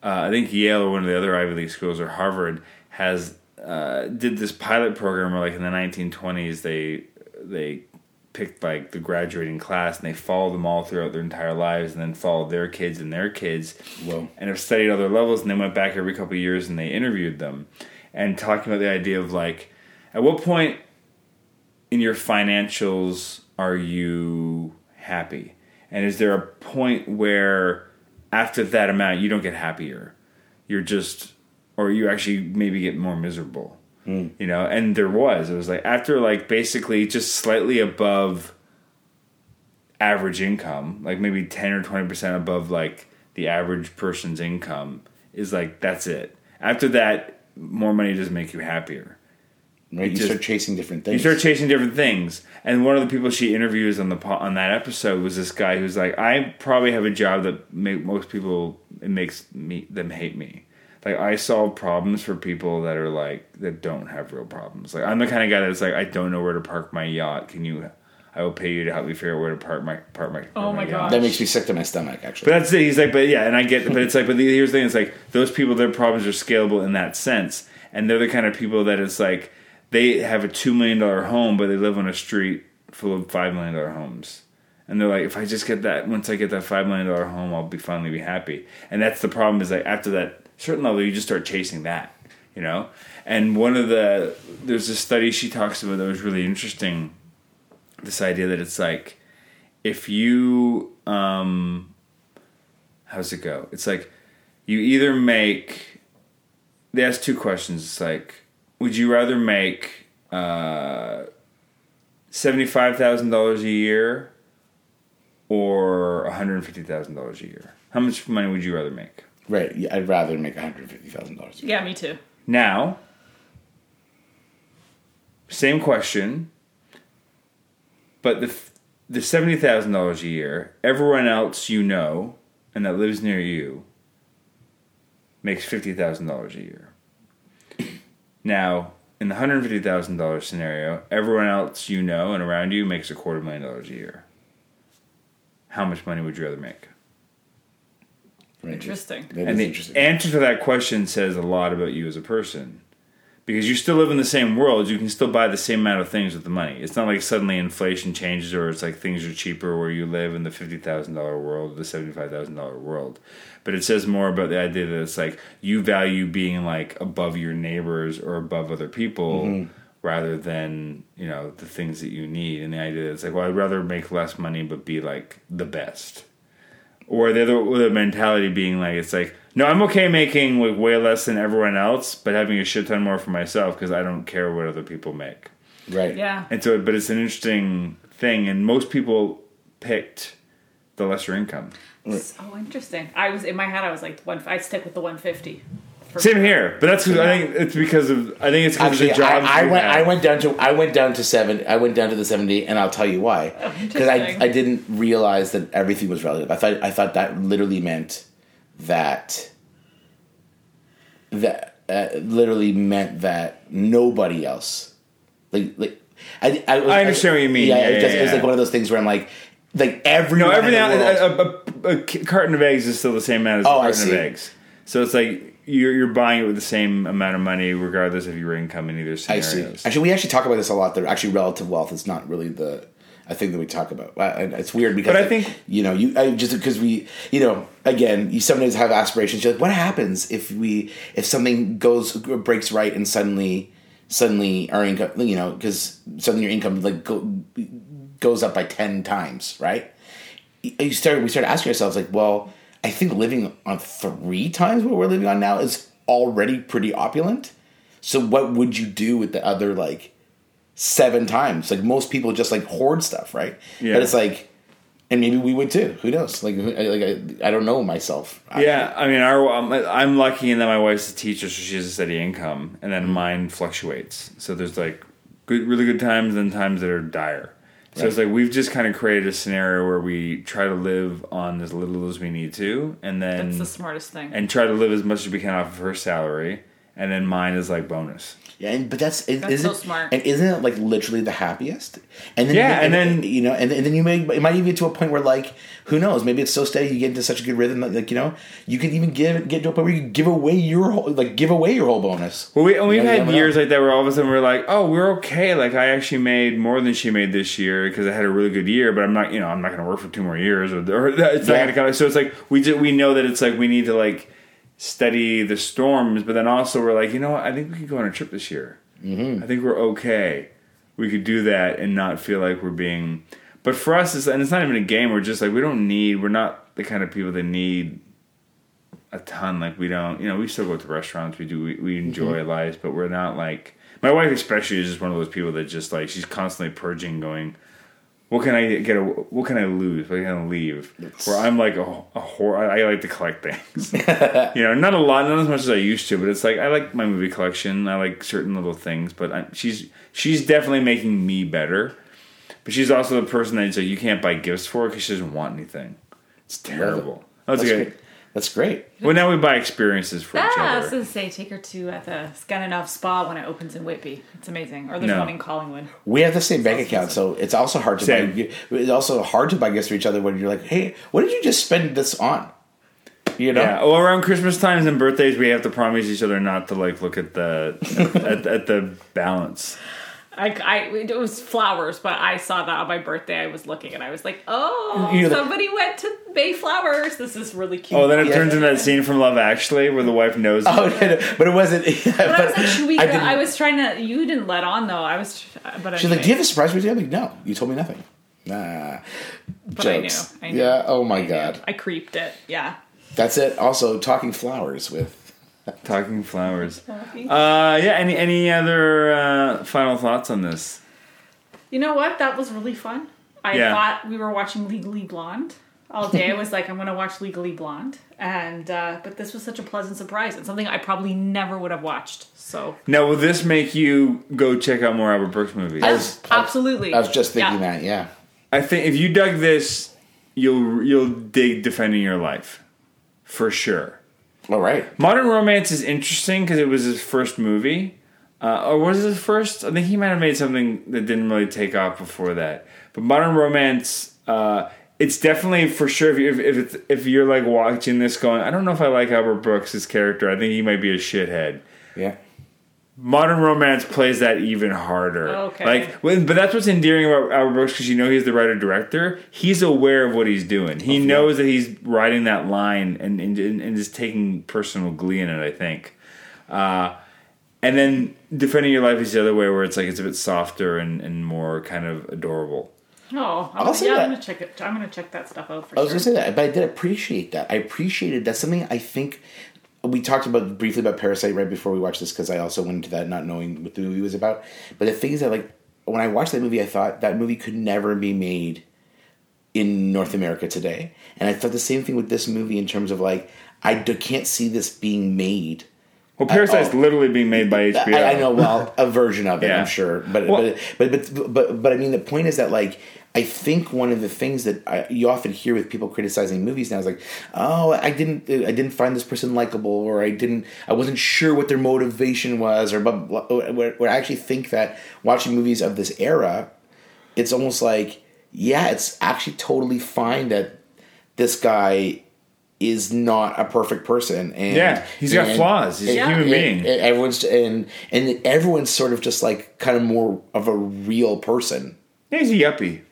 uh, I think Yale or one of the other Ivy League schools or Harvard has uh, did this pilot program where like in the 1920s they they picked like the graduating class and they followed them all throughout their entire lives and then followed their kids and their kids Whoa. and have studied other levels and they went back every couple of years and they interviewed them. And talking about the idea of like at what point in your financials are you happy? And is there a point where after that amount you don't get happier? You're just or you actually maybe get more miserable you know and there was it was like after like basically just slightly above average income like maybe 10 or 20% above like the average person's income is like that's it after that more money doesn't make you happier right? You just- start chasing different things. you start chasing different things and one of the people she interviews on the on that episode was this guy who's like i probably have a job that make most people it makes me them hate me like I solve problems for people that are like that don't have real problems. Like I'm the kind of guy that's like I don't know where to park my yacht. Can you? I will pay you to help me figure out where to park my park my. Oh park my god. That makes me sick to my stomach. Actually, But that's it. He's like, but yeah, and I get, but it's like, but the, here's the thing: it's like those people, their problems are scalable in that sense, and they're the kind of people that it's like they have a two million dollar home, but they live on a street full of five million dollar homes, and they're like, if I just get that, once I get that five million dollar home, I'll be finally be happy. And that's the problem is like after that certain level, you just start chasing that, you know. And one of the there's a study she talks about that was really interesting. This idea that it's like if you um how's it go it's like you either make they ask two questions it's like would you rather make uh $75000 a year or $150000 a year how much money would you rather make right? yeah, I'd rather make one hundred fifty thousand dollars. Yeah, me too. now same question but the the seventy thousand dollars a year, everyone else you know and that lives near you makes fifty thousand dollars a year. Now, in the hundred fifty thousand dollars scenario, everyone else you know and around you makes a quarter million dollars a year. How much money would you rather make? Right. Interesting. That and is the interesting. answer to that question says a lot about you as a person. Because you still live in the same world, you can still buy the same amount of things with the money. It's not like suddenly inflation changes or it's like things are cheaper where you live in the $50,000 world or the $75,000 world. But it says more about the idea that it's like you value being like above your neighbors or above other people mm-hmm. rather than, you know, the things that you need. And the idea that it's like, well, I'd rather make less money but be like the best or the other the mentality being like it's like no i'm okay making like way less than everyone else but having a shit ton more for myself because i don't care what other people make right. Yeah. and so but it's an interesting thing and most people picked the lesser income So interesting. I was in my head. I was like, one. I'd stick with the 150. For same here but that's 'cause i think it's because of i think it's because Actually, of the jobs I, I went. have. I went down to. I went down to seven. I went down to the seventy, and I'll tell you why. Because I. I didn't realize that everything was relative. I thought. I thought that literally meant that. That uh, literally meant that nobody else, like like. I, I, I understand what you mean. Yeah, Yeah, it, just, yeah, it was like one of those things where I'm like, like every no in everything a, a, a, a carton of eggs is still the same amount as a Oh, I carton of eggs so it's like you're, you're buying it with the same amount of money regardless of your income in either I see. Actually, we actually talk about this a lot. That actually, relative wealth is not really the a thing that we talk about. And It's weird because But I think- you know you I, just because we you know again you sometimes have aspirations. You're like, what happens if we if something goes breaks right and suddenly suddenly our income you know because suddenly your income like go, goes up by ten times, right? You start we start asking ourselves like, well, I think living on three times what we're living on now is already pretty opulent. So what would you do with the other like seven times? Like most people just like hoard stuff, right? Yeah. But it's like, and maybe we would too. Who knows? Like, like I, I don't know myself. Yeah, I mean, our, I'm, I'm lucky in that my wife's a teacher, so she has a steady income, and Mm-hmm. then mine fluctuates. So there's like good, really good times, and times that are dire. So it's like we've just kind of created a scenario where we try to live on as little as we need to, and then That's the smartest thing. and try to live as much as we can off of her salary, and then mine is like bonus. Yeah, and, but that's, is That's isn't, so smart. And isn't it like literally the happiest? And then Yeah, and, and then- you know, and, and then you may it might even get to a point where like who knows? Maybe it's so steady you get into such a good rhythm that like you know you could even give get to a point where you give away your whole like give away your whole bonus. Well, we, and we've You know, had years like that where all of a sudden we're like, oh, we're okay. Like I actually made more than she made this year because I had a really good year. But I'm not, you know, I'm not going to work for two more years, or, or it's not going to come. So it's like we just, we know that it's like we need to like steady the storms, but then also we're like, you know what? I think we could go on a trip this year. Mm-hmm. I think we're okay. We could do that and not feel like we're being. But for us, it's, and it's not even a game. We're just like we don't need. We're not the kind of people that need a ton. Like we don't, you know, we still go to restaurants. We do, we, we enjoy Mm-hmm. lives, but we're not like my wife, especially, is just one of those people that just like she's constantly purging, going, "What can I get? A, what can I lose? What can I leave?" Where I'm like a, a whore. I, I like to collect things. you know, not a lot, not as much as I used to, but it's like I like my movie collection. I like certain little things, but I, she's she's definitely making me better. But she's also the person that like you can't buy gifts for because she doesn't want anything. It's terrible. That's, That's okay. Great. That's great. Well, now we buy experiences for each Ah, I was other. gonna say take her to at the Scandinave Spa when it opens in Whitby. It's amazing. Or there's No. one in Collingwood. We have the same bank account, so it's also hard to Same. buy. It's also hard to buy gifts for each other when you're like, "Hey, what did you just spend this on?" You know, Yeah. Well, around Christmas times and birthdays, we have to promise each other not to like look at the at, at the balance. I, I, it was flowers, but I saw that on my birthday. I was looking and I was like, oh, You're like- somebody went to Bay Flowers. This is really cute. Oh, then it Yeah. turns into that scene from Love Actually where the wife knows. Oh, no, no, but it wasn't. but I was like, should we? I go- I, was trying to. You didn't let on though. I was. But She's like, anyway. "Do you have a surprise for me?" I'm like, "No, you told me nothing." Nah, But I knew, jokes. I knew. Yeah. Oh my I knew. god, I creeped it. Yeah. that's it. Also, talking flowers with. Talking flowers. Uh, yeah. Any any other uh, final thoughts on this? You know what? That was really fun. I Yeah. thought we were watching Legally Blonde all day. I was like, I'm going to watch Legally Blonde, and uh, but this was such a pleasant surprise and something I probably never would have watched. So Now, will this make you go check out more Albert Brooks movies? I was- absolutely. I was just thinking Yeah. that. Yeah. I think if you dug this, you'll you'll dig defending your life, for sure. All right. Modern Romance is interesting because it was his first movie, uh, or was it his first? I think he might have made something that didn't really take off before that. But Modern Romance, uh, it's definitely for sure. If you, if if, it's, if you're like watching this, going, I don't know if I like Albert Brooks' character. I think he might be a shithead. Yeah. Modern Romance plays that even harder. Okay. Like, when- but that's what's endearing about Albert Brooks because you know he's the writer director. He's aware of what he's doing. He knows that he's writing that line and and, and is taking personal glee in it. I think. Uh, and then defending your life is the other way, where it's like it's a bit softer and, and more kind of adorable. Oh, I'm, I'll say yeah, that. I'm gonna check it. I'm gonna check that stuff out for I was sure. gonna say that, but I did appreciate that. I appreciated that's something I think we talked about briefly about Parasite right before we watched this because I also went into that not knowing what the movie was about. But the thing is that like when I watched that movie, I thought that movie could never be made in North America today, and I thought the same thing with this movie in terms of like I d- can't see this being made. Well, Parasite's literally being made by HBO. I, I know, well, a version of it, Yeah. I'm sure, but, Well- but but but but but I mean, the point is that like I think one of the things that I, you often hear with people criticizing movies now is like, oh, I didn't I didn't find this person likable, or I didn't I wasn't sure what their motivation was, or but where, where I actually think that watching movies of this era, it's almost like yeah, it's actually totally fine that this guy is not a perfect person and Yeah, he's got flaws. He's a human and- being. and everyone's and and everyone's sort of just like kind of more of a real person Yeah, he's a yuppie.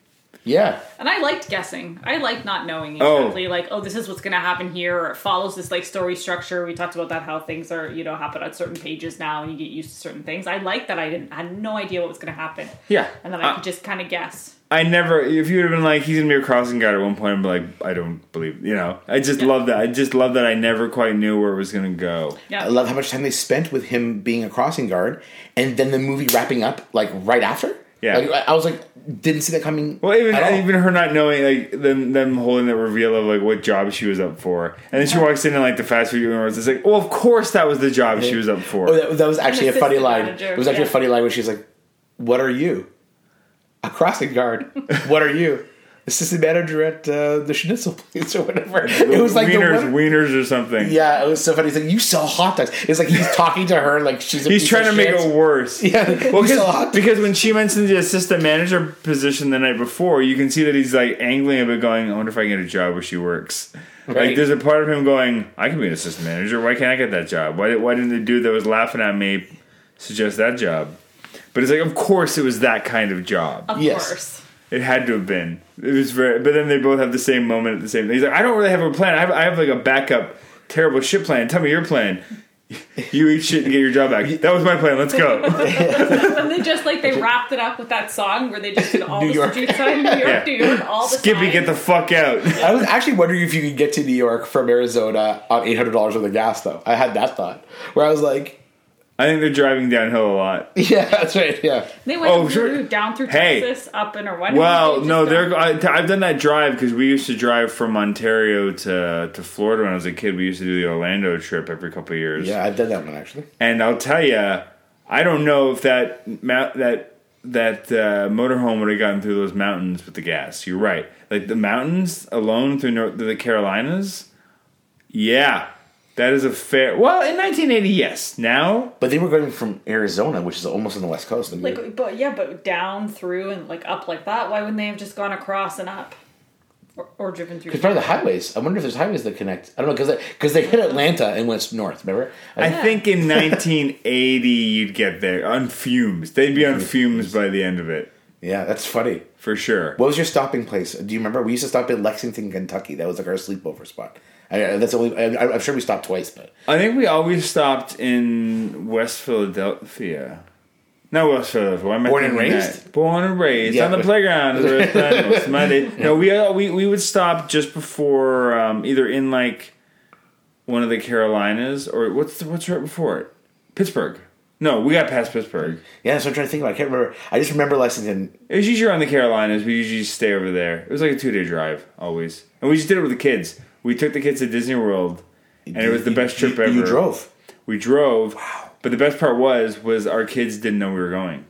Yeah And I liked guessing. I liked not knowing Oh. exactly, like, oh, this is what's going to happen here, or it follows this like story structure. We talked about that how things are, you know, happen on certain pages now, and you get used to certain things. I like that I didn't, I had no idea what was going to happen. Yeah. and then I Uh, could just kind of guess. I never. If you would have been like, he's gonna be a crossing guard at one point, I'd be like, I don't believe. You know, I just love that. I just love that I never quite knew where it was gonna go. Yeah, i love how much time they spent with him being a crossing guard and then the movie wrapping up like right after Yeah. like, I- i was like didn't see that coming Well, even at all. even her not knowing, like them them holding the reveal of like what job she was up for, and then she walks in and like the fast food universe. It's like, well, of course that was the job she was up for. oh, that, that was actually a funny line manager, it was actually yeah. a funny line when she's like what are you a crossing guard what are you assistant manager at uh, the schnitzel place or whatever it was like the wieners, one- wieners or something. Yeah, it was so funny. He's like, "You sell hot dogs." It's like he's talking to her like she's. A He's piece trying of to make it worse. Yeah, Well, you sell hot because, because when she mentioned the assistant manager position the night before, you can see that he's like angling a bit, going, "I wonder if I can get a job where she works." Like, there's a part of him going, "I can be an assistant manager. Why can't I get that job? Why, why didn't the dude that was laughing at me suggest that job?" But it's like, of course, it was that kind of job. of yes. course. It had to have been. It was very. But then they both have the same moment at the same. Thing he's like, "I don't really have a plan. I have, I have like a backup terrible shit plan. Tell me your plan." You eat shit and get your job back. That was my plan. Let's go. And then just like they wrapped it up with that song where they just did all New the York. street sign, New York, Yeah. New York, all the Skippy, signs. get the fuck out. I was actually wondering if you could get to New York from Arizona on eight hundred dollars worth of gas. Though I had that thought where I was like, I think they're driving downhill a lot. "Yeah, that's right. Yeah, They went Oh, through, sure. down through Hey. Texas, up in or what? Well, no, they're. I, I've done that drive because we used to drive from Ontario to to Florida when I was a kid. We used to do the Orlando trip every couple of years. yeah, I've done that one actually. And I'll tell you, I don't know if that mount that that uh, motorhome would have gotten through those mountains with the gas. You're right. Like the mountains alone through North, the Carolinas, Yeah, that is a fair. Well, in 1980, yes. Now, But they were going from Arizona, which is almost on the west coast. and Like, but yeah, but down through and like up like that. Why wouldn't they have just gone across and up, or, or driven through? Because part of the highways. I wonder if there's highways that connect. I don't know because they, 'cause they hit Atlanta and went north. Remember? I think in 1980 you'd get there on fumes. They'd be on fumes by the end of it, yeah, that's funny. for sure. What was your stopping place? Do you remember? We used to stop in Lexington, Kentucky. That was like our sleepover spot. I, that's only. I, I'm sure we stopped twice, but I think we always stopped in West Philadelphia. No, West Philadelphia. Why am Born and raised? that? Born and raised Yeah, on the playground. is where it's done. It's my day. No, we, uh, we we would stop just before um, either in like one of the Carolinas or what's the, what's right before it? Pittsburgh. No, we got past Pittsburgh. yeah. That's what I'm trying to think about. I can't remember. I just remember Lexington. It was usually around the Carolinas. We usually stay over there. It was like a two day drive always, and we just did it with the kids. We took the kids to Disney World, and it was the best trip you, ever. You drove. We drove. Wow. But the best part was was our kids didn't know we were going.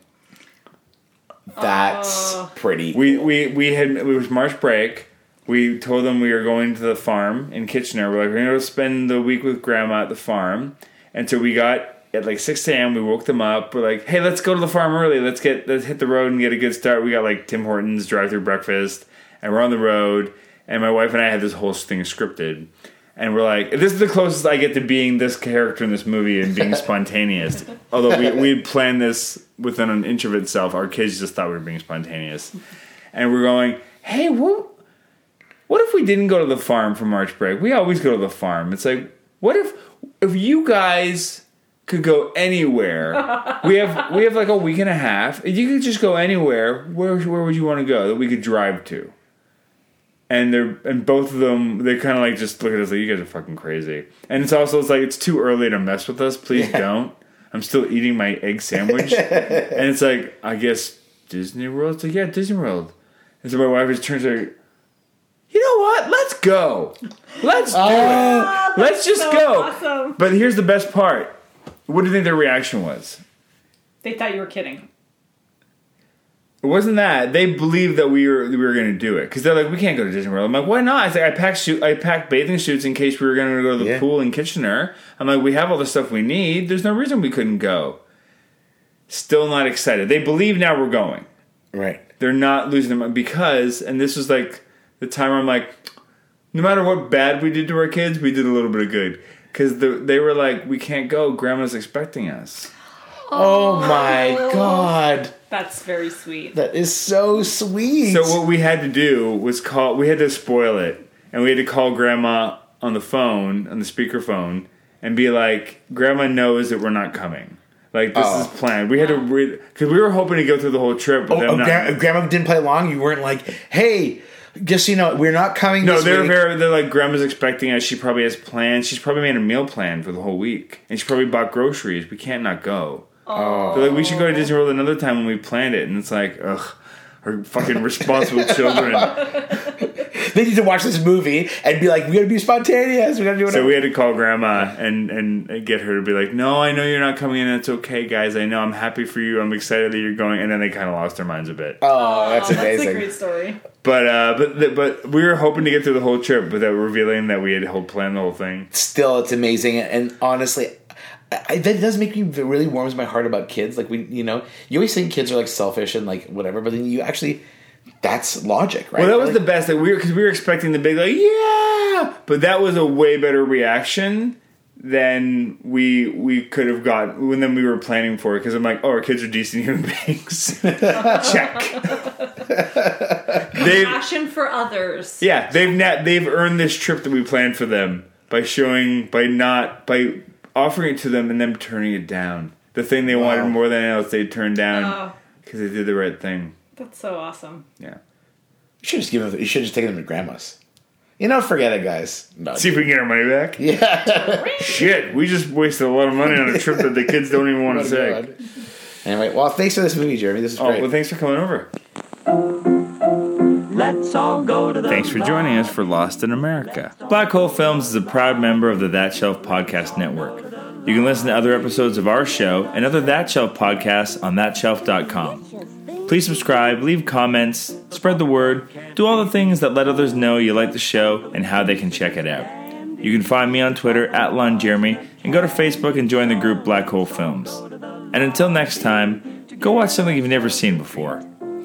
That's oh. pretty. We we we had it was March break. We told them we were going to the farm in Kitchener. We're like, we're gonna spend the week with grandma at the farm. And so we got at like six AM, we woke them up. We're like, hey, let's go to the farm early. Let's get let's hit the road and get a good start. We got like Tim Hortons drive through breakfast and we're on the road and my wife and I had this whole thing scripted. And we're like, this is the closest I get to being this character in this movie and being spontaneous. Although we we planned this within an inch of itself, our kids just thought we were being spontaneous. And we're going, hey, what what if we didn't go to the farm for March break? We always go to the farm. It's like, what if if you guys could go anywhere? we have we have like a week and a half. If you could just go anywhere, where where would you want to go that we could drive to? And they're and both of them they kind of like just look at us like you guys are fucking crazy. And it's also it's like it's too early to mess with us. Please don't. I'm still eating my egg sandwich, and it's like I guess Disney World. It's like yeah, Disney World. And so my wife just turns like, you know what? Let's go. Let's do oh, it. Let's just so go. awesome. But here's the best part. What do you think their reaction was? They thought you were kidding. It wasn't that they believed that we were we were going to do it because they're like we can't go to Disney World. I'm like why not? I said I packed suit, I packed bathing suits in case we were going to go to the Yeah. pool in Kitchener. I'm like we have all the stuff we need. There's no reason we couldn't go. Still not excited. They believe now we're going. right. they're not losing their mind because, and this was like the time where I'm like, no matter what bad we did to our kids, we did a little bit of good because the, they were like, we can't go. Grandma's expecting us. Oh, oh my god, That's very sweet. that is so sweet. So what we had to do was call. We had to spoil it, and we had to call Grandma on the phone, on the speakerphone, and be like, Grandma knows that we're not coming. Like this Oh. is planned. We had to because we were hoping to go through the whole trip, but oh, them oh, not- gra- grandma didn't play along. You weren't like, hey, just so you know, we're not coming. No, this they're week. very. They're like grandma's expecting us. She probably has plans. She's probably made a meal plan for the whole week, and she probably bought groceries. We can't not go. Oh, they're like we should go to Disney World another time when we planned it, and it's like, ugh, our fucking responsible children. They need to watch this movie and be like, we gotta be spontaneous. We gotta do whatever. So we had to call grandma and and get her to be like, no, I know you're not coming in. It's okay, guys. I know. I'm happy for you. I'm excited that you're going. And then they kind of lost their minds a bit. oh, that's Oh, That's amazing. a great story. But uh, but the, but we were hoping to get through the whole trip without revealing that we had whole planned the whole thing. Still, it's amazing. And honestly, I, that does make me it really warms my heart about kids. Like we, you know, you always think kids are like selfish and like whatever, but then you actually, that's logic, right? Well, that was Like- the best. Like we were because we were expecting the big like yeah, but that was a way better reaction than we we could have got when then we were planning for it. Because I'm like, oh, our kids are decent human beings. Check. they've Passion for others. yeah they've not they've earned this trip that we planned for them by showing by not by offering it to them and them turning it down. The thing they wanted more than else, they turned down Oh. because they did the right thing. That's so awesome. Yeah. You should just give them. You should just take them to grandma's. You know, forget it, guys. No, See if we can get our money back. yeah. Shit, we just wasted a lot of money on a trip that the kids don't even want to take. Anyway, well, thanks for this movie, Jeremy. This is Oh, great. well, thanks for coming over. Let's all go to the Thanks for joining us for Lost in America. Black Hole Films is a proud member of the That Shelf Podcast Network. You can listen to other episodes of our show and other That Shelf podcasts on thatshelf.com. Please subscribe, leave comments, spread the word, do all the things that let others know you like the show and how they can check it out. You can find me on Twitter at Lon Jeremy and go to Facebook and join the group Black Hole Films. And until next time, go watch something you've never seen before.